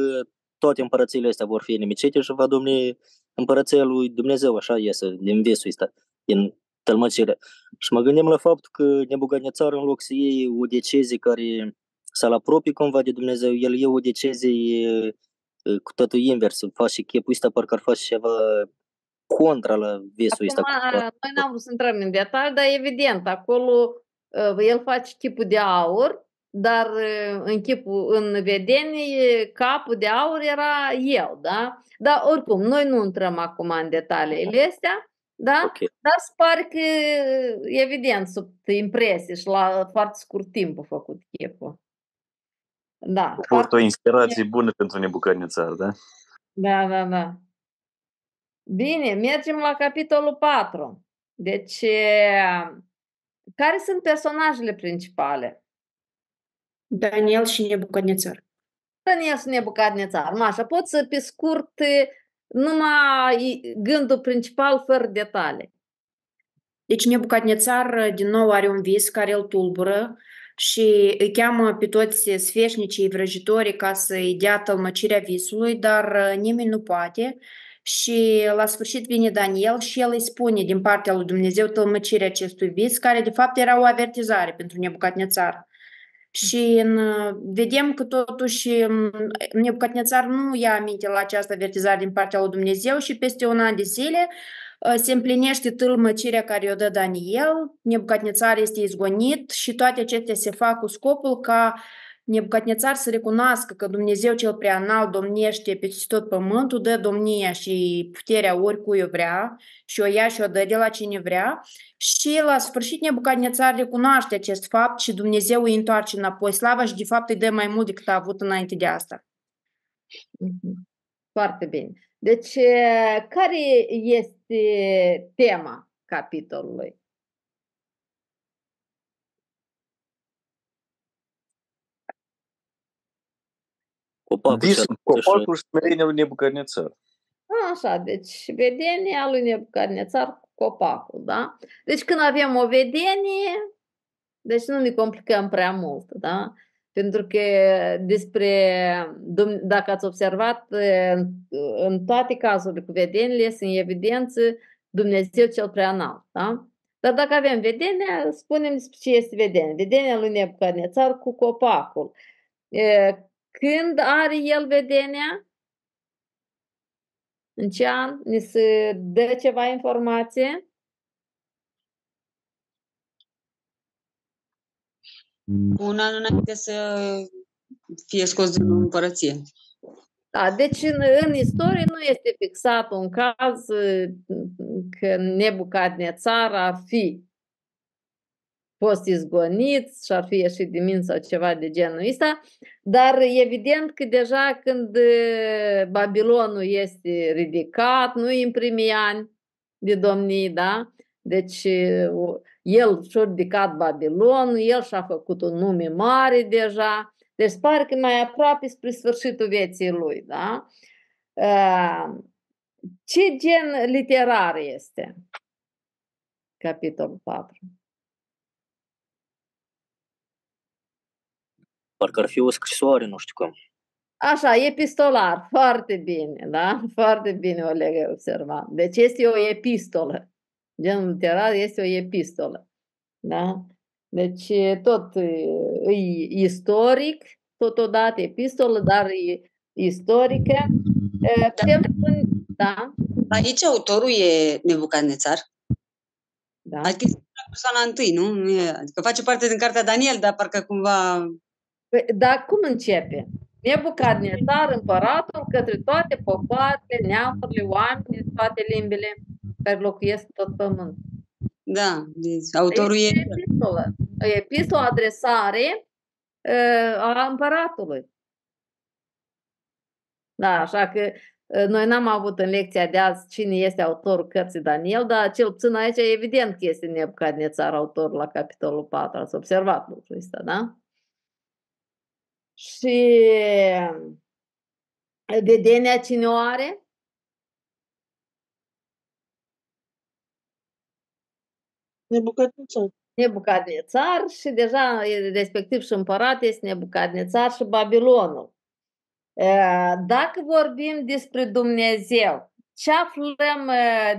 S11: toate împărățiile astea vor fi inimicite și va domni împărăția lui Dumnezeu, așa iese din visul ăsta, din tălmăcire. Și mă gândeam la faptul că Nebucadnețar în loc să iei o decizie care să-l apropie cumva de Dumnezeu, el e o decizie uh, cu totul invers, face chipul ăsta parcă ar face ceva contra la visul ăsta.
S1: Acum,
S11: cumva.
S1: noi n-am vrut să intrăm în detalii, dar evident, acolo uh, el face chipul de aur, dar uh, în chipul, în vedenie, capul de aur era eu, da? Dar oricum, noi nu intrăm acum în detaliile astea, da?
S11: Ok.
S1: Dar se pare că, evident, sub impresie și la foarte scurt timp a făcut chipul. Da,
S16: A fost
S1: foarte
S16: o inspirație bună pentru Nebucadnețar, da?
S1: da, da, da. Bine, mergem la capitolul 4. Deci, e, care sunt personajele principale?
S15: Daniel și Nebucadnețar.
S1: Daniel și Nebucadnețar. Mașa, pot să pe scurt e, numai gândul principal fără detalii.
S15: Deci Nebucadnețar din nou are un vis care îl tulbură și îi cheamă pe toți sfeșnicii vrăjitorii ca să-i dea tălmăcirea visului, dar uh, nimeni nu poate. Și la sfârșit vine Daniel și el îi spune din partea lui Dumnezeu tălmăcirea acestui vis, care de fapt era o avertizare pentru Nebucadnețar. Și în, vedem că totuși m, Nebucadnețar nu ia aminte la această avertizare din partea lui Dumnezeu și peste un an de zile uh, se împlinește tâlmăcirea care o dă Daniel, Nebucadnețar este izgonit și toate acestea se fac cu scopul ca Nebucadnețar să recunoască că Dumnezeu cel preanalt domnește peste tot pământul, dă domnia și puterea oricui o vrea și o ia și o dă de la cine vrea și la sfârșit Nebucadnețar recunoaște acest fapt și Dumnezeu îi întoarce înapoi slava și de fapt îi dă mai mult decât a avut înainte de asta.
S1: Mhm. Foarte bine. Deci, e, care este tema capitolului?
S11: Copacul
S16: Vis,
S11: și
S16: copacul și smerenia lui Nebucadnețar.
S1: Așa, deci vedenia lui Nebucadnețar cu copacul, da? Deci când avem o vedenie, deci nu ne complicăm prea mult, da? Pentru că despre, dum- dacă ați observat, în, în toate cazurile cu vedenile este în evidență Dumnezeu cel prea înalt. Da? Dar dacă avem vedenia, spunem despre ce este vedenia. Vedenia lui Nebucadnețar cu copacul. E, Când are el vedenia? În ce an? Ni se dă ceva informație?
S10: Un an înainte să fie scos din împărăție.
S1: Da, deci în, în istorie nu este fixat un caz uh, că Nebucadnețar ar fi fost izgonit și ar fi ieșit din minți sau ceva de genul ăsta, dar evident că deja când uh, Babilonul este ridicat, nu în primii ani de domnii, da? Deci uh, el și-a ridicat Babilonul, el și-a făcut un nume mare deja, deci pare că mai aproape spre sfârșitul vieții lui, da? Uh, Ce gen literar este? Capitolul 4.
S11: Parcă ar fi o scrisoare, nu știu cum.
S1: Așa, epistolar, foarte bine, da? Foarte bine, Oleg, ai observat. Deci este o epistolă. Genul literar este o epistolă, da? Deci tot e, e istoric, totodată epistolă, dar e istorică. E, Putem spune, da?
S10: Aici autorul e Nebucadnețar.
S1: Da.
S10: Adică este persoana întâi, nu? nu e, adică face parte din cartea Daniel, dar parcă cumva...
S1: Păi, Dar cum începe? Nebucadnețar, împăratul, către toate popoarele, neamurile, oamenii, toate limbile care locuiesc pe tot pământul.
S10: Da, deci autorul e...
S1: Este epistolă. E epistolă adresare uh, a împăratului. Da, așa că uh, noi n-am avut în lecția de azi cine este autorul cărții Daniel, dar cel puțin aici e evident că este Nebucadnețar autorul la capitolul 4. Ați observat lucrul ăsta, da? Și vedenia cine o are?
S17: Nebucadnețar.
S1: Nebucadnețar și deja respectiv și împărat este Nebucadnețar și Babilonul. Dacă vorbim despre Dumnezeu, ce aflăm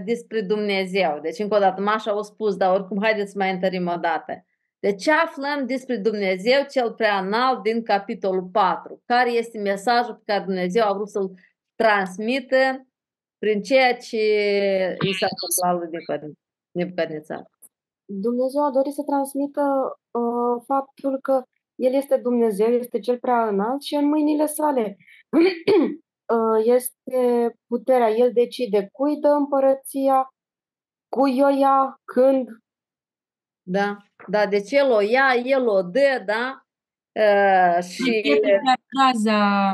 S1: despre Dumnezeu? Deci, încă o dată, Mașa au spus, dar oricum, haideți să mai întărim o dată. De ce aflăm despre Dumnezeu cel prea înalt din capitolul 4? Care este mesajul pe care Dumnezeu a vrut să-l transmită prin ceea ce i s-a întâmplat lui Nebucadnețar?
S18: Dumnezeu a dorit să transmită uh, faptul că El este Dumnezeu, este Cel prea înalt și în mâinile sale uh, este puterea. El decide cui dă împărăția, cui o ia, când.
S1: Da, da, deci el o ia, el o dă, da? Uh, și
S19: fraza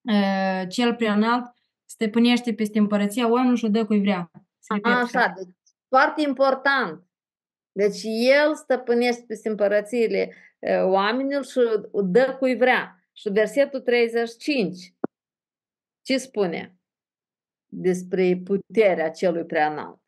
S19: uh, cel prea înalt stăpânește peste împărăția oamenilor și o dă cui vrea. Se repete
S1: așa, deci foarte important. Deci el stăpânește peste împărățiile uh, oamenilor și o dă cui vrea. Și versetul 35, ce spune despre puterea celui prea înalt?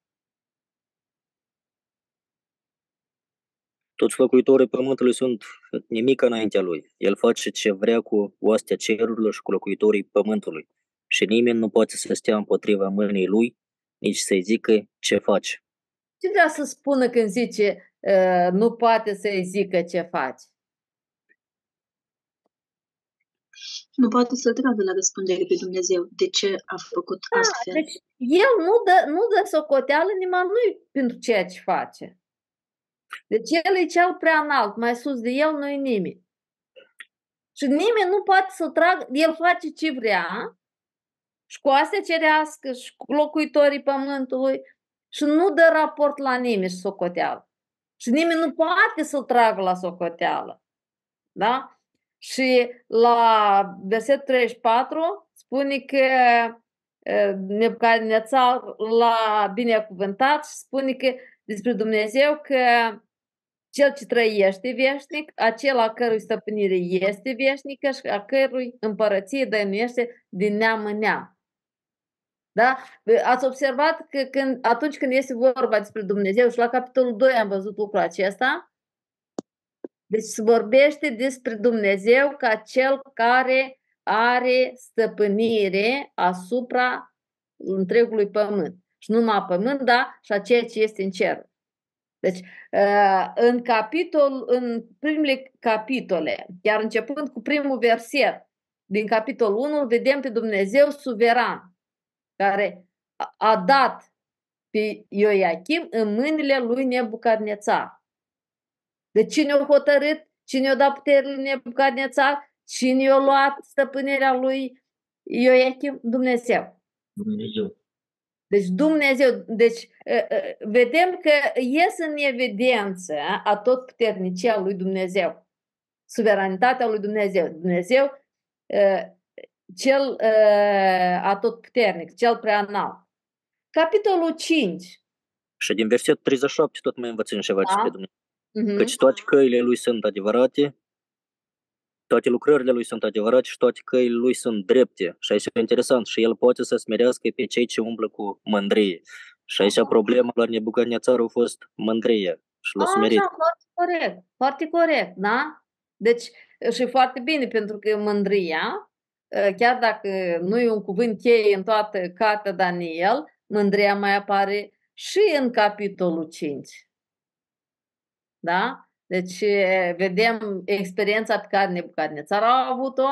S11: Toți locuitorii pământului sunt nimic înaintea lui. El face ce vrea cu oastea cerurilor și cu locuitorii pământului. Și nimeni nu poate să stea împotriva mâinii lui, nici să-i zică ce face.
S1: Ce vrea să spună când zice uh, nu poate să-i zică ce faci?
S9: Nu poate să tragă la răspundere pe Dumnezeu de ce a făcut
S1: Da,
S9: astfel.
S1: deci el nu dă, nu dă socoteală nimănui pentru ceea ce face. Deci el e cel prea înalt, mai sus de el nu e nimeni. Și nimeni nu poate să tragă, el face ce vrea, și cu astea cerească, și cu locuitorii pământului, și nu dă raport la nimeni și socoteală. Și nimeni nu poate să-l tragă la socoteală. Da? Și la versetul 34 spune că eh, Nebucadnețar l-a binecuvântat și spune că despre Dumnezeu că cel ce trăiește veșnic, acela a cărui stăpânire este veșnică și a cărui împărăție dăinuiește din neam în neam. Da? Ați observat că când, atunci când este vorba despre Dumnezeu și la capitolul 2 am văzut lucrul acesta, Deci se vorbește despre Dumnezeu ca cel care are stăpânire asupra întregului pământ. Și nu numai pământ, dar și a ceea ce este în cer. Deci, uh, în capitol, în primele capitole, chiar începând cu primul verset din capitolul 1, vedem pe Dumnezeu suveran, care a dat pe Ioachim în mâinile lui Nebucadnețar. De cine a hotărât? Cine a dat puterile lui Nebucadnețar? Cine a luat stăpânirea lui Ioachim? Dumnezeu.
S13: Dumnezeu.
S1: Deci Dumnezeu, deci vedem că ies în evidență a tot puternicia lui Dumnezeu, suveranitatea lui Dumnezeu. Dumnezeu cel atotputernic, cel prea înalt. Capitolul 5.
S11: Și din versetul 37 tot mai învățăm ceva
S1: Da.
S11: despre Dumnezeu.
S1: Mhm.
S11: Căci toate căile lui sunt adevărate, toate lucrările lui sunt adevărate și toate căile lui sunt drepte. Și aici e interesant, și el poate să smerească pe cei ce umblă cu mândrie. Și aici problema la Nebucadnețar a fost mândrie și l-a smerit.
S1: Așa, foarte corect, foarte corect, da? Deci, și foarte bine, pentru că mândria, chiar dacă nu e un cuvânt cheie în toată cartea Daniel, mândria mai apare și în capitolul 5. Da? Deci vedem experiența pe care Nebucadnețar a avut-o,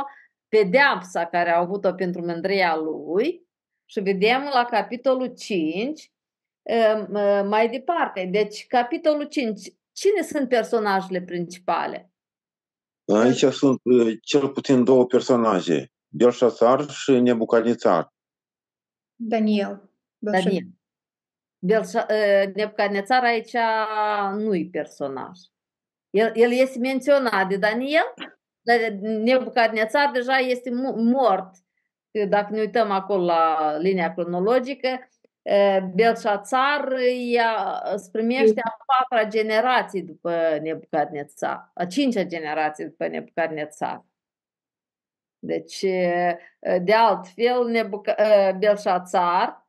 S1: pedeapsa care a avut-o pentru mândria lui și vedem la capitolul 5 mai departe. Deci capitolul 5, cine sunt personajele principale?
S17: Aici sunt uh, cel puțin două personaje, Belșațar și Nebucadnețar.
S12: Daniel.
S1: Daniel. Belșa, Nebucadnețar aici nu-i personaj. El, el este menționat de Daniel, dar Nebucadnețar deja este mort. Dacă ne uităm acolo la linia cronologică, Belșațar îți primește a patra generație după Nebucadnețar, a cincea generație după Nebucadnețar. Deci, de altfel, Nebuca- Belșațar,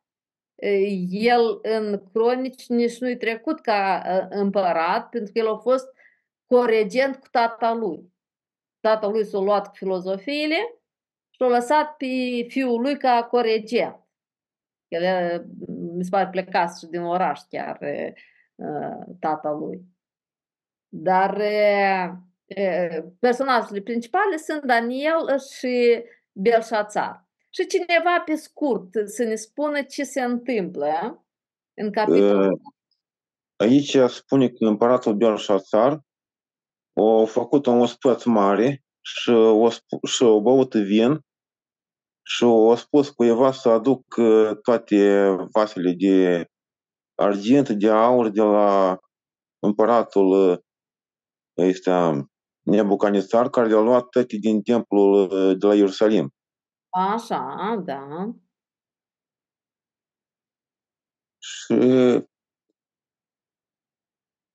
S1: el în cronici nici nu-i trecut ca împărat, pentru că el a fost coregent cu tata lui. Tata lui s-a luat cu filozofiile și l-a lăsat pe fiul lui ca coregent. El, mi se pare, plecat și din oraș chiar tata lui. Dar personajele principale sunt Daniel și Belșațar. Și cineva pe scurt să ne spună ce se întâmplă în capitolul.
S17: Aici spune că împăratul Belșațar a făcut un ospăț mare și o, și o băut vin și a spus cuiva să aduc toate vasele de argint, de aur de la împăratul este Nebucadnețar, care le-a luat toate din templul de la Ierusalim.
S1: Așa, da.
S17: Și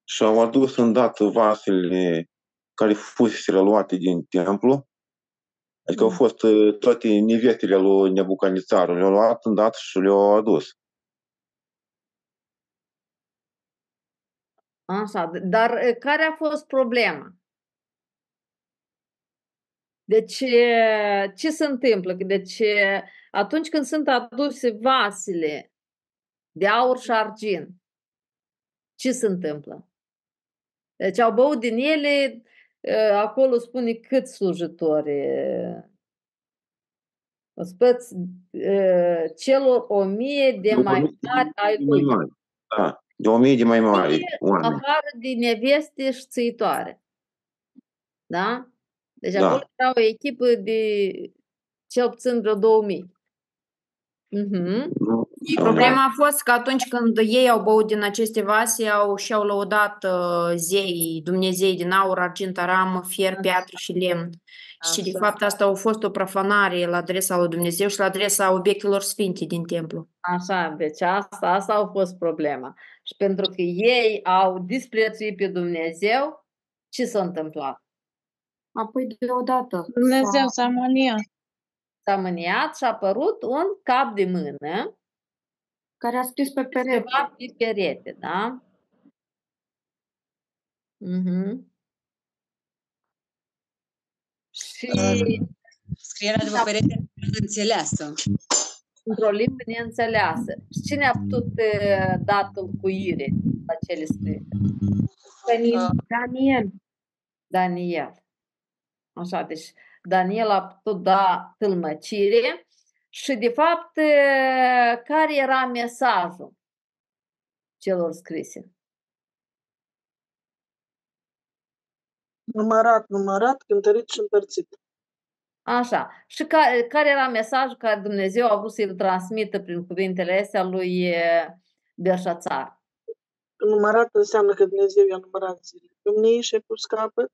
S17: și au adus îndată vasele care fuseseră luate din templu, adică au fost toate nevestele lui Nebucadnețar, le-au luat îndată și le-au adus.
S1: Așa, dar care a fost problema? Deci, ce se întâmplă? Deci, atunci când sunt aduse vasele de aur și argint, ce se întâmplă? Deci au băut din ele, acolo spune cât slujitori. Spăți celor o mie de mai mari ai lui.
S17: Da, de o mie de mai mari oameni.
S1: Afară de neveste și țăitoare. Da? Deci
S17: Da.
S1: acolo era o echipă de cel puțin vreo 2000. Mhm.
S15: Problema a fost că atunci când ei au băut din aceste vase, au și-au lăudat uh, zei, Dumnezei din aur, argint, aramă, fier, piatră și lemn. Și de
S1: Așa.
S15: fapt asta a fost o profanare la adresa lui Dumnezeu și la adresa obiectelor sfinte din templu.
S1: Așa, deci asta, asta a fost problema. Și pentru că ei au disprețuit pe Dumnezeu, ce s-a întâmplat?
S18: Apoi deodată.
S1: Dumnezeu s-a mâniat. S-a mâniat și a apărut un cap de mână
S18: care a scris pe perete.
S1: Ceva pe perete, da? Mhm. Și
S10: Scrierea după perete înțeleasă.
S1: într-o limbă neînțeleasă. Și cine a putut uh, da tâlcuire la cele scrise?
S18: Daniel.
S1: Daniel. Așa, deci Daniel a putut da tâlmăcire și, de fapt, uh, care era mesajul celor scrise?
S20: Numărat, numărat, cântărit și împărțit.
S1: Așa. Și care, care era mesajul care Dumnezeu a vrut să-l transmită prin cuvintele astea lui eh, Belșațar?
S20: Numărat înseamnă că Dumnezeu i-a numărat zilele Dumnezeu și a pus capăt.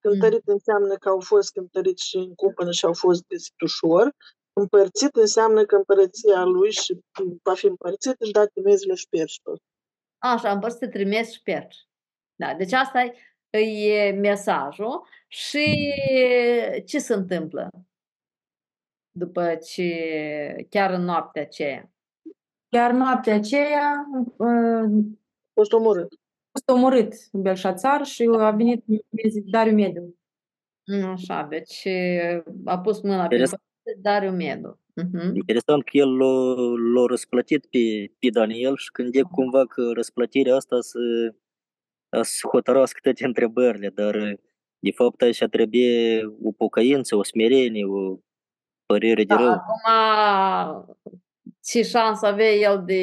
S20: Cântărit înseamnă că au fost cântăriți și în cumpănă și au fost găsit ușor. Împărțit înseamnă că împărăția lui și va fi împărțit în date mezile și perșilor.
S1: Așa, împărțit trimis și perci. Da, deci asta e, e mesajul și ce se întâmplă după ce, chiar în noaptea aceea?
S19: Chiar noaptea aceea uh,
S20: fost omorât.
S19: Fost omorât Belșațar și a venit Dariu Mediu.
S1: Așa, deci a pus mâna pe
S11: Interes-
S1: pământ Dariu Medu. Mhm.
S11: Interesant că el l-a, l-a răsplătit pe, pe Daniel și când e cumva că răsplătirea asta să, să hotărască toate întrebările, dar de fapt așa trebuie o pocăință, o smerenie, o părere de
S1: Da,
S11: rău.
S1: acum ce șansă avea el de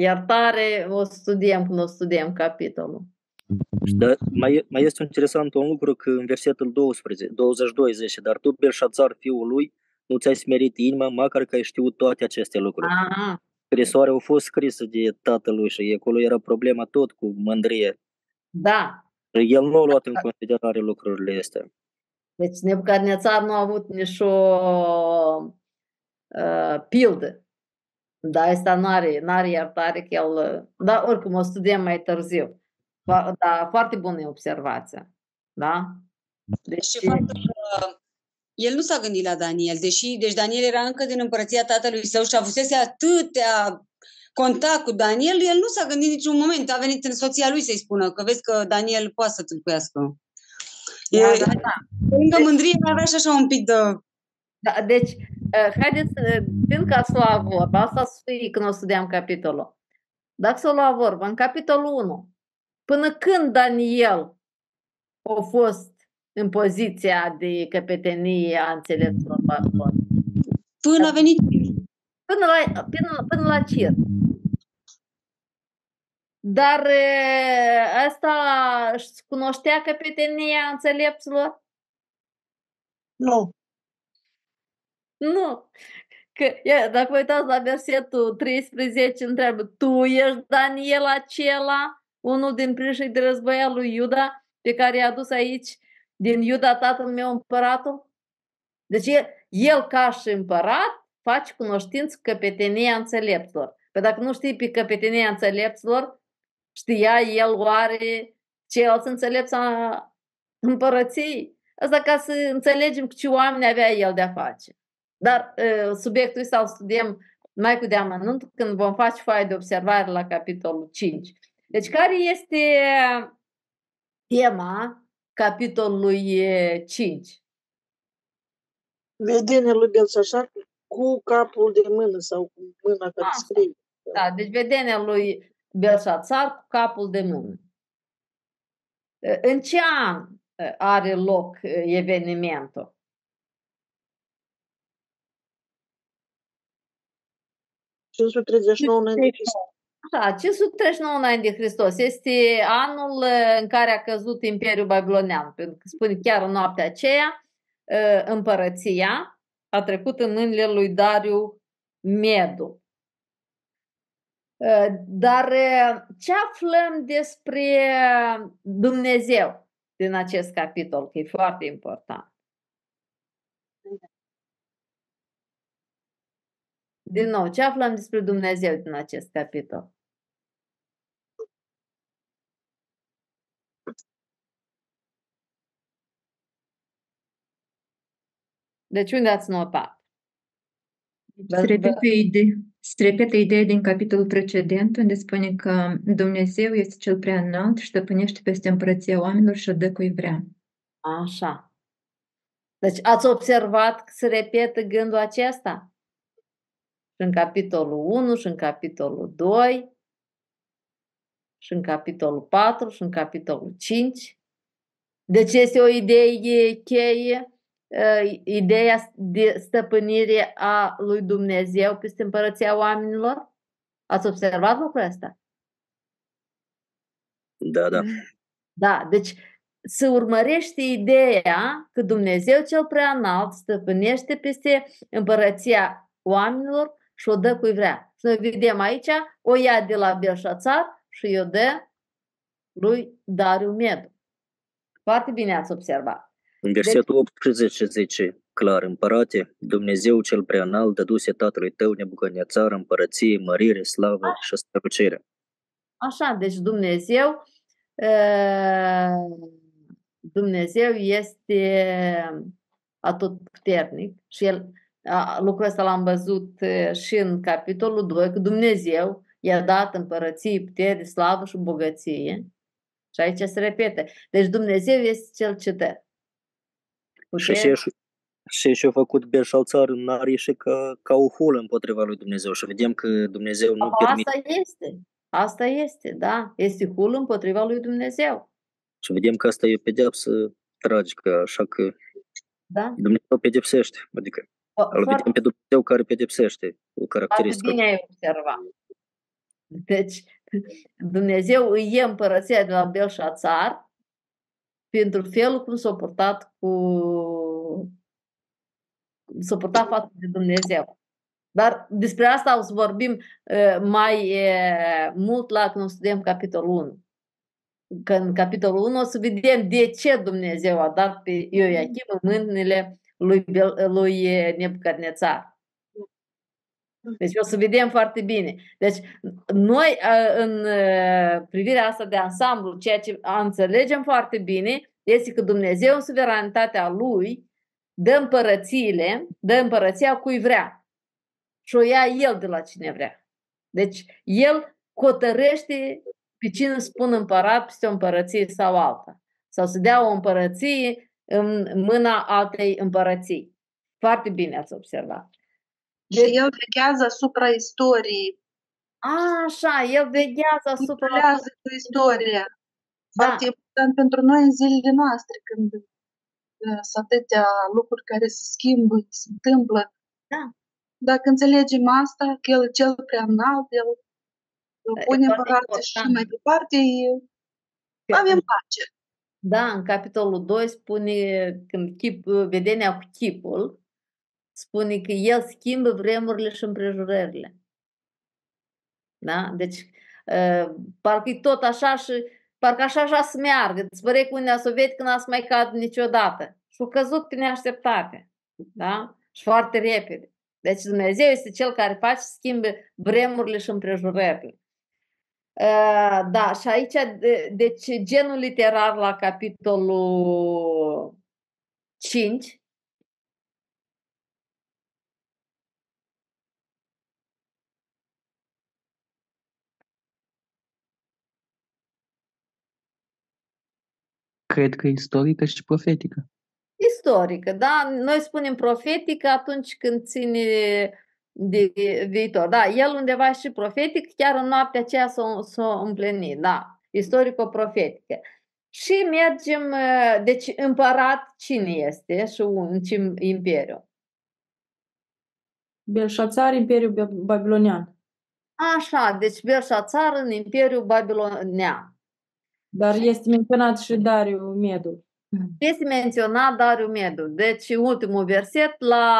S1: iertare, o studiem când o studiem capitolul.
S11: Dar mai, mai este interesant un lucru că în versetul 12, 22 zice, dar tu, Belșațar, fiul lui, nu ți-ai smerit inima, măcar că ai știut toate aceste lucruri.
S1: Aha.
S11: Scrisoarea a fost scrisă de tatălui și acolo era problema tot cu mândrie.
S1: Da.
S11: El nu a luat în considerare lucrurile astea.
S1: Deci Nebucadnețar nu a avut nici o uh, pildă. Da, asta n-are, n-are iertare că el... Da, oricum o studiem mai târziu. Fa- Da, foarte bună e observația. Da? Deci,
S10: Și faptul că el nu s-a gândit la Daniel, deși deci Daniel era încă din împărăția tatălui său și avusese atâtea contact cu Daniel, el nu s-a gândit niciun moment. A venit în soția lui să-i spună că vezi că Daniel poate să tâlcuiască. E,
S1: Da, da, da.
S10: Lângă mândrie avea și așa un pic de...
S1: Da, deci, uh, haideți, uh, fiindcă ați luat vorba, asta să fie când o studiam capitolul. Dacă s-o lua vorba, în capitolul 1, până când Daniel a fost în poziția de căpetenie a înțelepților Babilon?
S10: Până a venit
S1: Până la, până, până la Cir. Dar uh, asta își cunoștea căpetenia înțelepților?
S20: Nu.
S1: Nu. Că, ia, dacă vă uitați la versetul 13, întreabă, tu ești Daniel acela, unul din prinșii de război al lui Iuda, pe care i-a adus aici din Iuda tatăl meu împăratul? Deci el, el ca și împărat face cunoștință cu căpetenia înțelepților. Păi dacă nu știi pe căpetenia înțelepților, știa el oare ceilalți înțelepți a împărăției? Asta ca să înțelegem cu ce oameni avea el de-a face. Dar uh, subiectul ăsta îl studiem mai cu deamănunt când vom face foaia de observare la capitolul 5. Deci care este tema capitolului 5?
S20: Vedenia lui Belșașar cu capul de mână sau cu mâna care scrie.
S1: Da, deci vedenia lui Belșațar cu capul de mână. În ce an are loc evenimentul?
S20: Înainte de Hristos.
S1: Da, 539 înainte de Hristos. Este anul uh, în care a căzut Imperiul Babilonian. Pentru că spune chiar în noaptea aceea, uh, împărăția a trecut în mâinile lui Dariu Medu. Uh, Dar ce aflăm despre Dumnezeu din acest capitol? Că e foarte important. Din nou, ce aflăm despre Dumnezeu din acest capitol? Deci unde ați notat?
S6: Se repetă, ide- se repetă ideea din capitolul precedent, unde spune că Dumnezeu este cel prea înalt și stăpânește peste împărăția oamenilor și o dă cui vrea.
S1: Așa. Deci ați observat că se repetă gândul acesta? Și în capitolul 1, și în capitolul 2, și în capitolul 4, și în capitolul 5. Deci este o idee cheie, uh, ideea de stăpânire a lui Dumnezeu peste împărăția oamenilor? Ați observat lucrul ăsta?
S11: Da, da.
S1: Da, deci se urmărește ideea că Dumnezeu cel prea înalt stăpânește peste împărăția oamenilor și o dă cui vrea. Și noi vedem aici, o ia de la Belșațar și o dă lui Dariu Medu. Foarte bine ați observat.
S11: În versetul 18 zice clar, împărate, Dumnezeu cel prea înalt dăduse tatălui tău Nebucadnețar împărăție, mărire, slavă și strălucire.
S1: Așa, deci Dumnezeu uh, Dumnezeu este atotputernic și el, lucrul ăsta l-am văzut și în capitolul 2, că Dumnezeu i-a dat împărăție, putere, slavă și bogăție. Și aici se repete. Deci Dumnezeu este cel ce dă.
S11: Și și și și-a făcut Belșalțar în arie și ca, ca o hulă împotriva lui Dumnezeu și vedem că Dumnezeu nu
S1: Asta
S11: permite.
S1: este. Asta este, da. Este hulă împotriva lui Dumnezeu.
S11: Și vedem că asta e o pedeapsă tragică, așa că
S1: Da?
S11: Dumnezeu pedepsește. Adică îl vedem pe Dumnezeu care pedepsește o
S1: Foarte
S11: caracteristică.
S1: bine ai observat. Deci, Dumnezeu îi e împărăția de la Belșațar pentru felul cum s-a purtat cu s-a purtat față de Dumnezeu. Dar despre asta o să vorbim uh, mai uh, mult la când o studiem capitolul 1. Că în capitolul 1 o să vedem de ce Dumnezeu a dat pe Ioachim în mâinile lui, Bel- lui uh, Nebucadnețar. Deci o să vedem foarte bine. Deci noi a, în a, privirea asta de ansamblu, ceea ce înțelegem foarte bine este că Dumnezeu în suveranitatea Lui dă împărățiile, dă împărăția cui vrea și o ia El de la cine vrea. Deci El hotărăște pe cine spun împărat peste o împărăție sau alta. Sau să dea o împărăție în mâna altei împărății. Foarte bine ați observat.
S9: Și el veghează asupra istoriei.
S1: A, așa, el veghează asupra...
S9: Controlează cu istoria.
S1: Da.
S9: Foarte important pentru noi în zilele noastre, când uh, sunt atâtea lucruri care se schimbă, se întâmplă.
S1: Da.
S9: Dacă înțelegem asta, că el e cel prea înalt, el pune
S1: foarte
S9: împărații și
S1: important.
S9: mai departe, e- avem pace.
S1: Da, în capitolul 2 spune, când chip, vedenia cu chipul, spune că el schimbă vremurile și împrejurările. Da? Deci, uh, parcă e tot așa și parcă așa așa să meargă. Îți pare că Uniunea Sovietică n-a să mai cad niciodată. Și a căzut pe neașteptate. Da? Și foarte repede. Deci Dumnezeu este Cel care face să schimbe vremurile și împrejurările. Uh, Da, și aici, de- deci genul literar la capitolul 5
S5: Cred că istorică și profetică.
S1: istorică, da? Noi spunem profetică atunci când ține de viitor. Da, el undeva și profetic, chiar în noaptea aceea s-a, s-a împlinit, da, istorico-profetică. Și mergem, uh, deci împărat cine este și în ce imperiu?
S19: Belșațar, Imperiul Ba- Babilonian.
S1: Așa, deci Belșațar în Imperiul Babilonian.
S19: Dar este menționat și Dariu Medu.
S1: Este menționat Dariu Medu. Deci ultimul verset la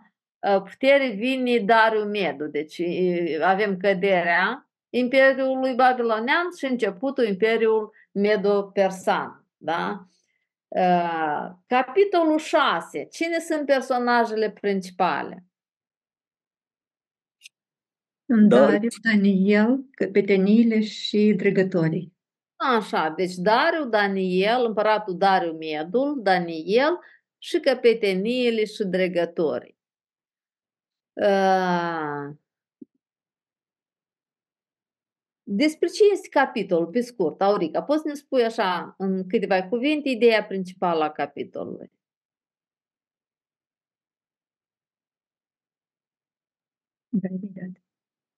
S1: uh, putere vine Dariu Medu. Deci uh, avem căderea Imperiului Babilonian și începutul Imperiul Medo-Persan. Da? Uh, Capitolul 6. Cine sunt personajele principale?
S6: În
S1: Da.
S6: Dariu, Daniel, căpeteniile și dregătorii.
S1: Așa, deci Dariu, Daniel, împăratul Dariu Medul, Daniel și căpeteniile și dregătorii. Ă, despre ce este capitolul, pe scurt, Aurica? Poți să ne spui așa, în câteva cuvinte, ideea principală a capitolului?
S6: Da, evident.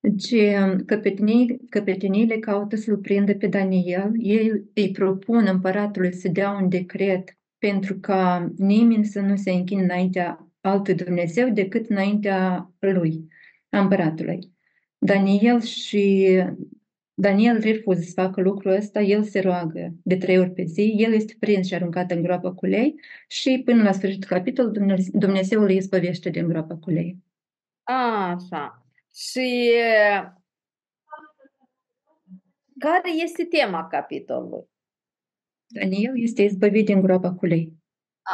S6: Deci, um, căpetenii, căpeteniile caută să-l prindă pe Daniel. Ei îi propun împăratului să dea un decret pentru ca nimeni să nu se închine înaintea altui Dumnezeu decât înaintea lui, a împăratului. Daniel și Daniel refuză să facă lucrul ăsta, el se roagă de trei ori pe zi, el este prins și aruncat în groapă cu lei și până la sfârșitul capitolului Dumnezeu îl izbăvește din groapa cu lei.
S1: Așa. Și care este tema capitolului?
S6: Daniel este izbăvit din groapa cu lei.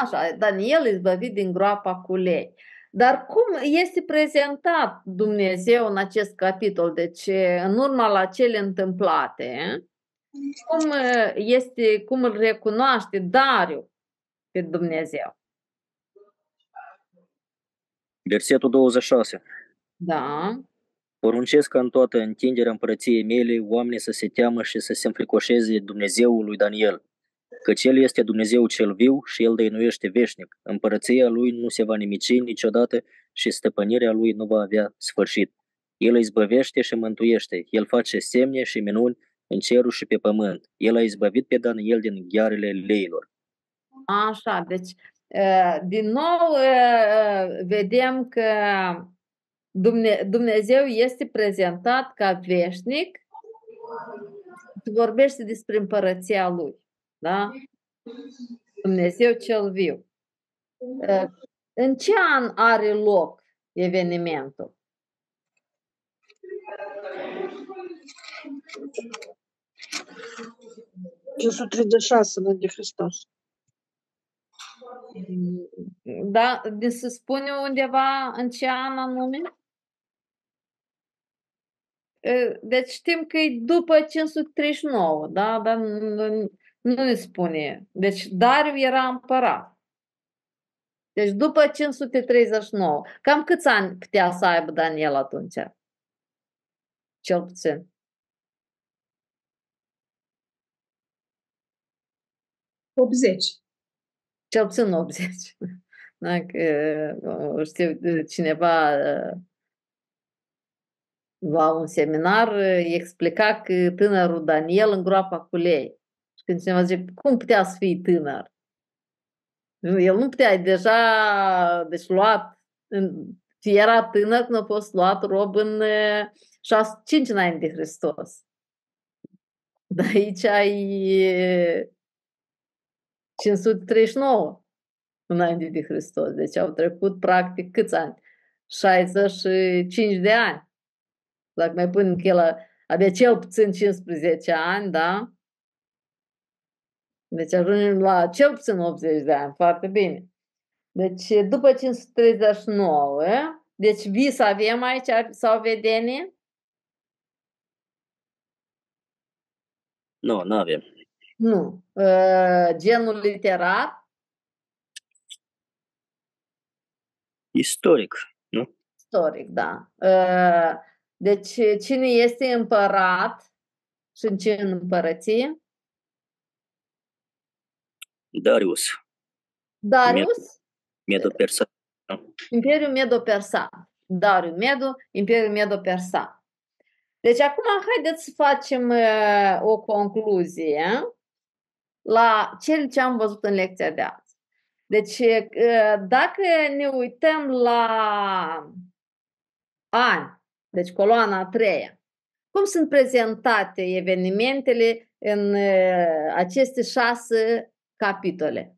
S1: Așa, Daniel izbăvit din groapa cu lei. Dar cum este prezentat Dumnezeu în acest capitol? Deci, în urma la cele întâmplate, cum, este, cum îl recunoaște Dariu pe Dumnezeu?
S11: Versetul 26.
S1: Da.
S11: Poruncesc ca în toată întinderea împărăției mele oamenii să se teamă și să se înfricoșeze Dumnezeul lui Daniel, căci El este Dumnezeu cel viu și El dăinuiește veșnic. Împărăția Lui nu se va nimici niciodată și stăpânirea Lui nu va avea sfârșit. El îi izbăvește și mântuiește. El face semne și minuni în cerul și pe pământ. El a izbăvit pe Daniel din ghearele leilor.
S1: Așa, deci din nou vedem că Dumnezeu este prezentat ca veșnic, vorbește despre împărăția Lui. Da? Dumnezeu cel viu. În ce an are loc evenimentul?
S20: șase înainte de Hristos.
S1: Da, de se spune undeva în ce an anume? Deci știm că e după 539, da? Dar nu, nu ne spune. Deci Dariu era împărat. Deci după 539. Cam câți ani putea să aibă Daniel atunci? Cel puțin.
S19: Optzeci.
S1: Cel puțin 80. Dacă știu cineva la un seminar explica că tânărul Daniel în groapa cu lei. Și când cineva zice, cum putea să fii tânăr? El nu putea, deja, deci luat, era tânăr când a fost luat rob în 6, 5 înainte de Hristos. Dar aici ai 539 înainte de Hristos. Deci au trecut practic câți ani? 65 de ani. Dacă mai punem că el avea cel puțin 15 ani, da? Deci ajungem la cel puțin 80 de ani. Foarte bine. Deci după 539, deci vis avem aici sau vedenie?
S11: Nu, nu avem.
S1: Nu. Genul literar?
S11: Istoric, nu?
S1: Istoric, da. Deci cine este împărat și în ce împărăție?
S11: Darius.
S1: Darius?
S11: Medo-Persan.
S1: Imperiul Medo-Persan. Darius Medo, Imperiul Medo-Persan. Deci acum haideți să facem uh, o concluzie la cel ce am văzut în lecția de azi. Deci uh, dacă ne uităm la ani, deci coloana a treia, cum sunt prezentate evenimentele în uh, aceste șase capitole?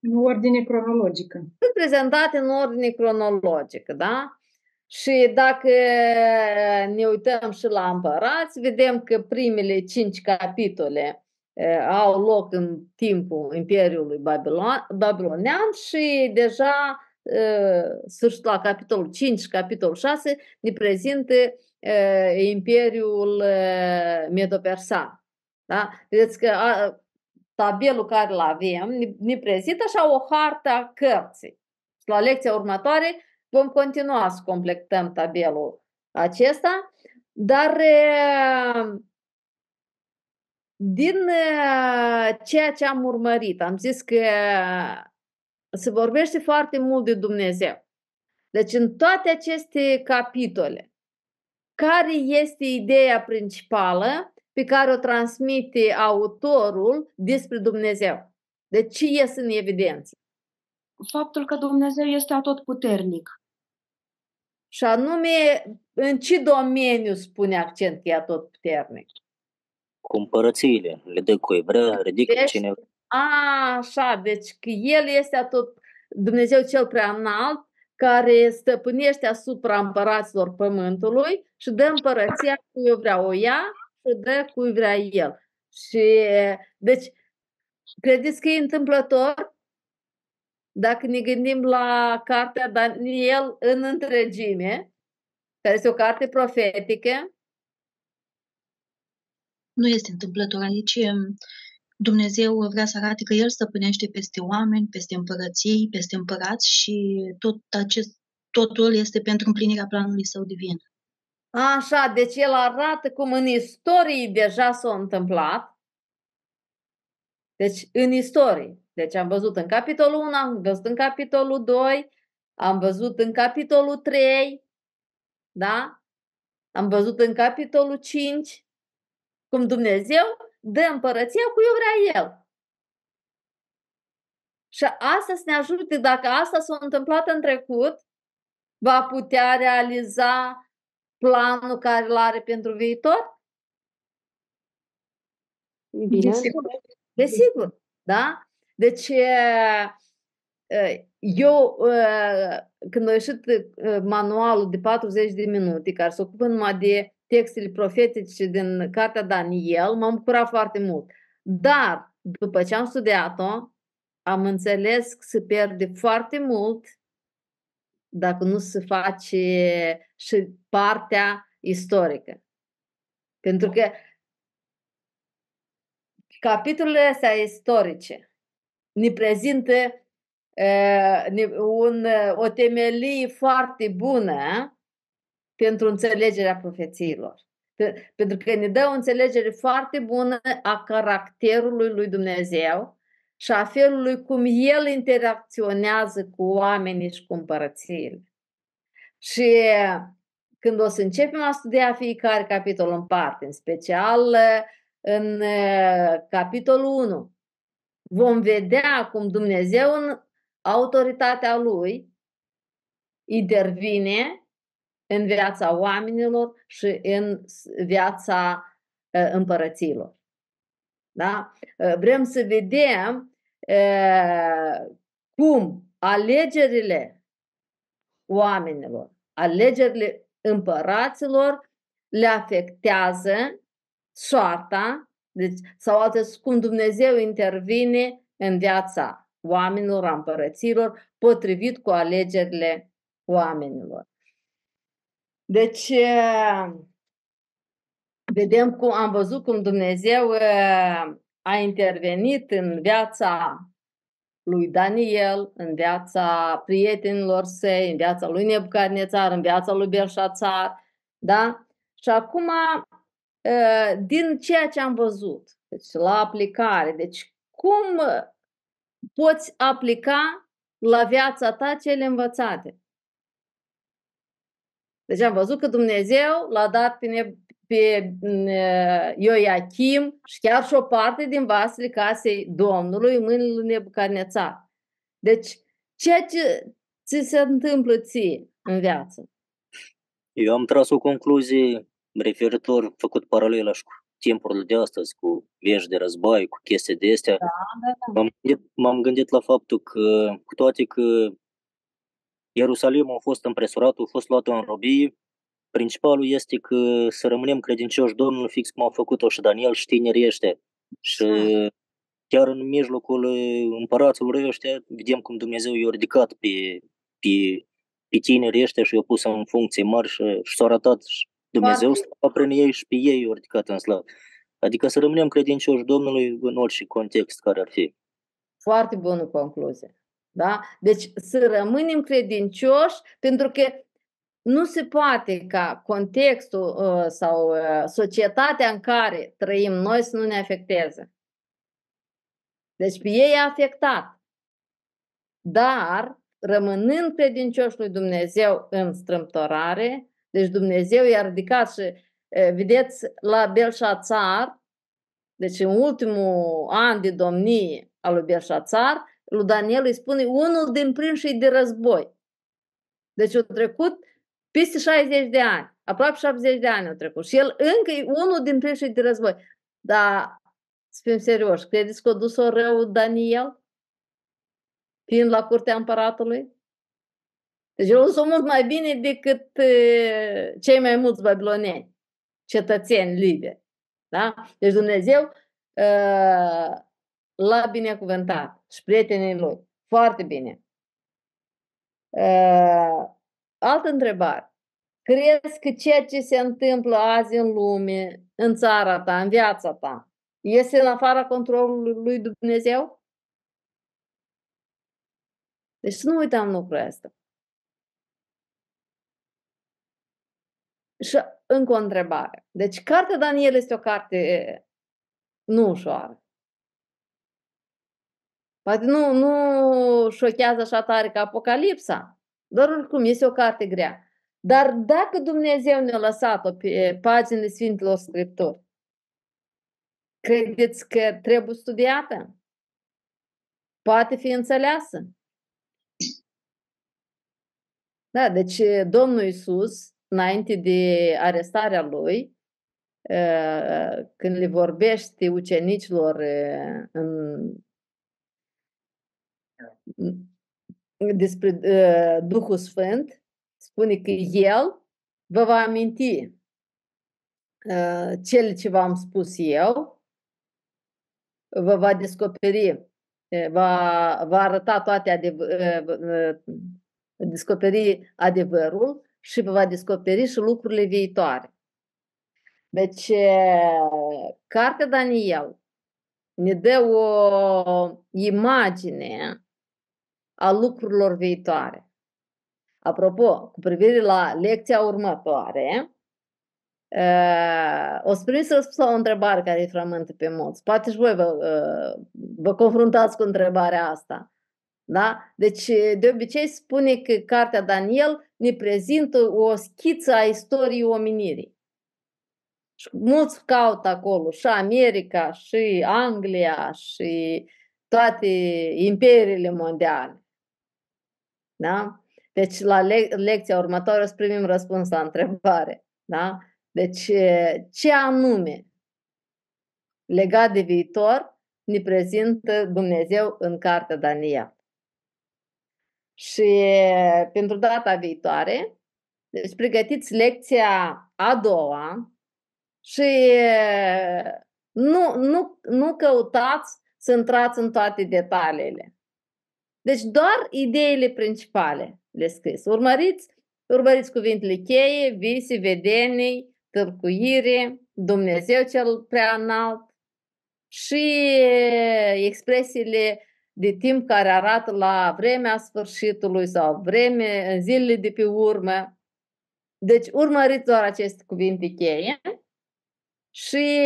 S19: În ordine cronologică.
S1: Sunt prezentate în ordine cronologică, da? Și dacă ne uităm și la împărați, vedem că primele cinci capitole au loc în timpul Imperiului Babilonian și deja sfârșitul la capitolul 5 capitolul 6 ne prezintă Imperiul Medo-Persan. Da? Vedeți că tabelul care îl avem ne, ne prezintă așa o hartă a cărții. Și la lecția următoare vom continua să completăm tabelul acesta, dar din ceea ce am urmărit, am zis că se vorbește foarte mult de Dumnezeu. Deci în toate aceste capitole, care este ideea principală pe care o transmite autorul despre Dumnezeu? De ce ies în evidență?
S18: Faptul că Dumnezeu este atotputernic.
S1: Și anume, în ce domeniu spune accent că e atotputernic?
S11: Cumpărățiile, le dă cui vrea, ridică
S1: Deci,
S11: cine
S1: a, așa, deci că El este atot Dumnezeu cel prea înalt, care stăpânește asupra împăraților pământului și dă împărăția cui vrea o ia și dă cui vrea El. Și, deci, credeți că e întâmplător? Dacă ne gândim la cartea Daniel în întregime, care este o carte profetică,
S21: Nu este întâmplător aici. Em, Dumnezeu vrea să arate că El stăpânește peste oameni, peste împărății, peste împărați și tot acest, totul este pentru împlinirea planului Său divin.
S1: Așa, deci el arată cum în istorie deja s-a întâmplat. Deci în istorie. Deci am văzut în capitolul 1, am văzut în capitolul 2, am văzut în capitolul 3, da? Am văzut în capitolul 5 cum Dumnezeu dă împărăția cui o vrea El. Și asta să ne ajute, dacă asta s-a întâmplat în trecut, va putea realiza planul care îl are pentru viitor?
S12: Bine.
S1: Desigur, da? Deci, eu, când a ieșit manualul de 40 de minute, care se ocupă numai de textele profetice din cartea Daniel, m-am bucurat foarte mult. Dar, după ce am studiat-o, am înțeles că se pierde foarte mult dacă nu se face și partea istorică. Pentru că capitolele astea istorice ne prezintă uh, ne- un, uh, o temelie foarte bună pentru înțelegerea profețiilor. Pe- Pentru că ne dă o înțelegere foarte bună a caracterului lui Dumnezeu și a felului cum El interacționează cu oamenii și cu împărățiile. Și când o să începem a studia fiecare capitol în parte, în special în uh, capitolul 1, vom vedea cum Dumnezeu în autoritatea Lui intervine în viața oamenilor și în s- viața uh, împărăților. Da? Uh, Vrem să vedem uh, cum alegerile oamenilor, alegerile împăraților le afectează soarta, deci, sau altfel cum Dumnezeu intervine în viața oamenilor, a împărăților, potrivit cu alegerile oamenilor. Deci, eh, vedem cum am văzut cum Dumnezeu eh, a intervenit în viața lui Daniel, în viața prietenilor săi, în viața lui Nebucadnețar, în viața lui Belșațar, da? Și acum, eh, din ceea ce am văzut, deci la aplicare, deci cum poți aplica la viața ta cele învățate? Deci am văzut că Dumnezeu l-a dat pe, ne, pe uh, Ioachim și chiar și o parte din vasele casei Domnului în mâinile lui Nebucadnețar. Deci, ceea ce ți se întâmplă ție în viață,
S11: Eu am tras o concluzie referitor, făcut paralela și cu timpurile de astăzi, cu vești de război, cu chestii de astea.
S1: da, da.
S11: M-am gândit, m-am gândit la faptul că, cu toate că Ierusalimul a fost împresurat, a fost luat în robie, principalul este că să rămânem credincioși Domnului, fix cum au făcut-o și Daniel și tinerii ăștia. Și chiar în mijlocul uh, împăraților ăștia, vedem cum Dumnezeu i-a ridicat pe, pe, pe tinerii ăștia și i-a pus în funcție mari și, și s-a arătat și Dumnezeu
S1: Foarte.
S11: slava prin ei și pe ei i-a ridicat în slavă. Adică să rămânem credincioși Domnului în orice context care ar fi.
S1: Foarte bună concluzie. Da? Deci să rămânem credincioși pentru că nu se poate ca contextul uh, sau uh, societatea în care trăim noi să nu ne afecteze. Deci pe ei a afectat. dar rămânând credincioși lui Dumnezeu în strâmtorare, deci Dumnezeu i-a ridicat și vedeți la Belșațar, deci în ultimul an de domnie al lui Belșațar, lui Daniel îi spune unul din prinșii de război. Deci au trecut peste 60 de ani, aproape 70 de ani au trecut și el încă e unul din prinșii de război. Dar, să fim serioși, credeți că a dus-o rău Daniel? Fiind la curtea împăratului? Deci el a mult mai bine decât cei mai mulți babiloneni, cetățeni liberi. Da? Deci Dumnezeu l-a binecuvântat și prietenii lui. Foarte bine. Altă întrebare. Crezi că ceea ce se întâmplă azi în lume, în țara ta, în viața ta, este în afara controlului lui Dumnezeu? Deci să nu uităm lucrul ăsta. Și încă o întrebare. Deci, cartea Daniel este o carte nu ușoară. Poate nu, nu șochează așa tare ca Apocalipsa, dar oricum este o carte grea. Dar dacă Dumnezeu ne-a lăsat-o pe paginile Sfintelor Scripturi, credeți că trebuie studiată? Poate fi înțeleasă? Da, deci Domnul Isus, înainte de arestarea lui, când le vorbește ucenicilor în, despre Duhul Sfânt, spune că El vă va aminti cele ce v-am spus eu, vă va descoperi, va, va arăta toate adevăr, descoperi adevărul și vă va descoperi și lucrurile viitoare. Deci, cartea Daniel ne dă o imagine a lucrurilor viitoare. Apropo, cu privire la lecția următoare, o să primiți răspuns la o întrebare care îi frământă pe mulți. Poate și voi vă, vă confruntați cu întrebarea asta. Da? Deci, de obicei spune că cartea Daniel ne prezintă o schiță a istoriei omenirii. Și mulți caută acolo și America, și Anglia, și toate imperiile mondiale. Da? Deci, la le- lecția următoare o să primim răspuns la întrebare. Da? Deci, ce anume legat de viitor ne prezintă Dumnezeu în cartea Daniel. Și pentru data viitoare, deci pregătiți lecția a doua și nu, nu, nu căutați să intrați în toate detaliile. Deci doar ideile principale le scris. Urmăriți, urmăriți cuvintele cheie, vise, vedenii, tâlcuire, Dumnezeu cel prea înalt și expresiile de timp care arată la vremea sfârșitului sau vreme, în zilele de pe urmă. Deci urmăriți doar aceste cuvinte cheie și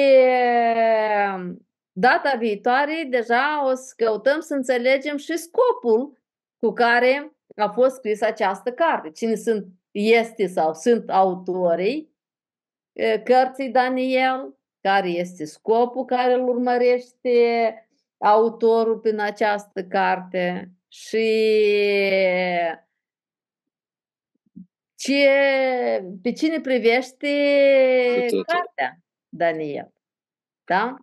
S1: data viitoare deja o să căutăm să înțelegem și scopul cu care a fost scris această carte. Cine sunt, este sau sunt autorii cărții Daniel, care este scopul care îl urmărește autorul prin această carte și ce, pe cine privește cartea Daniel. Da?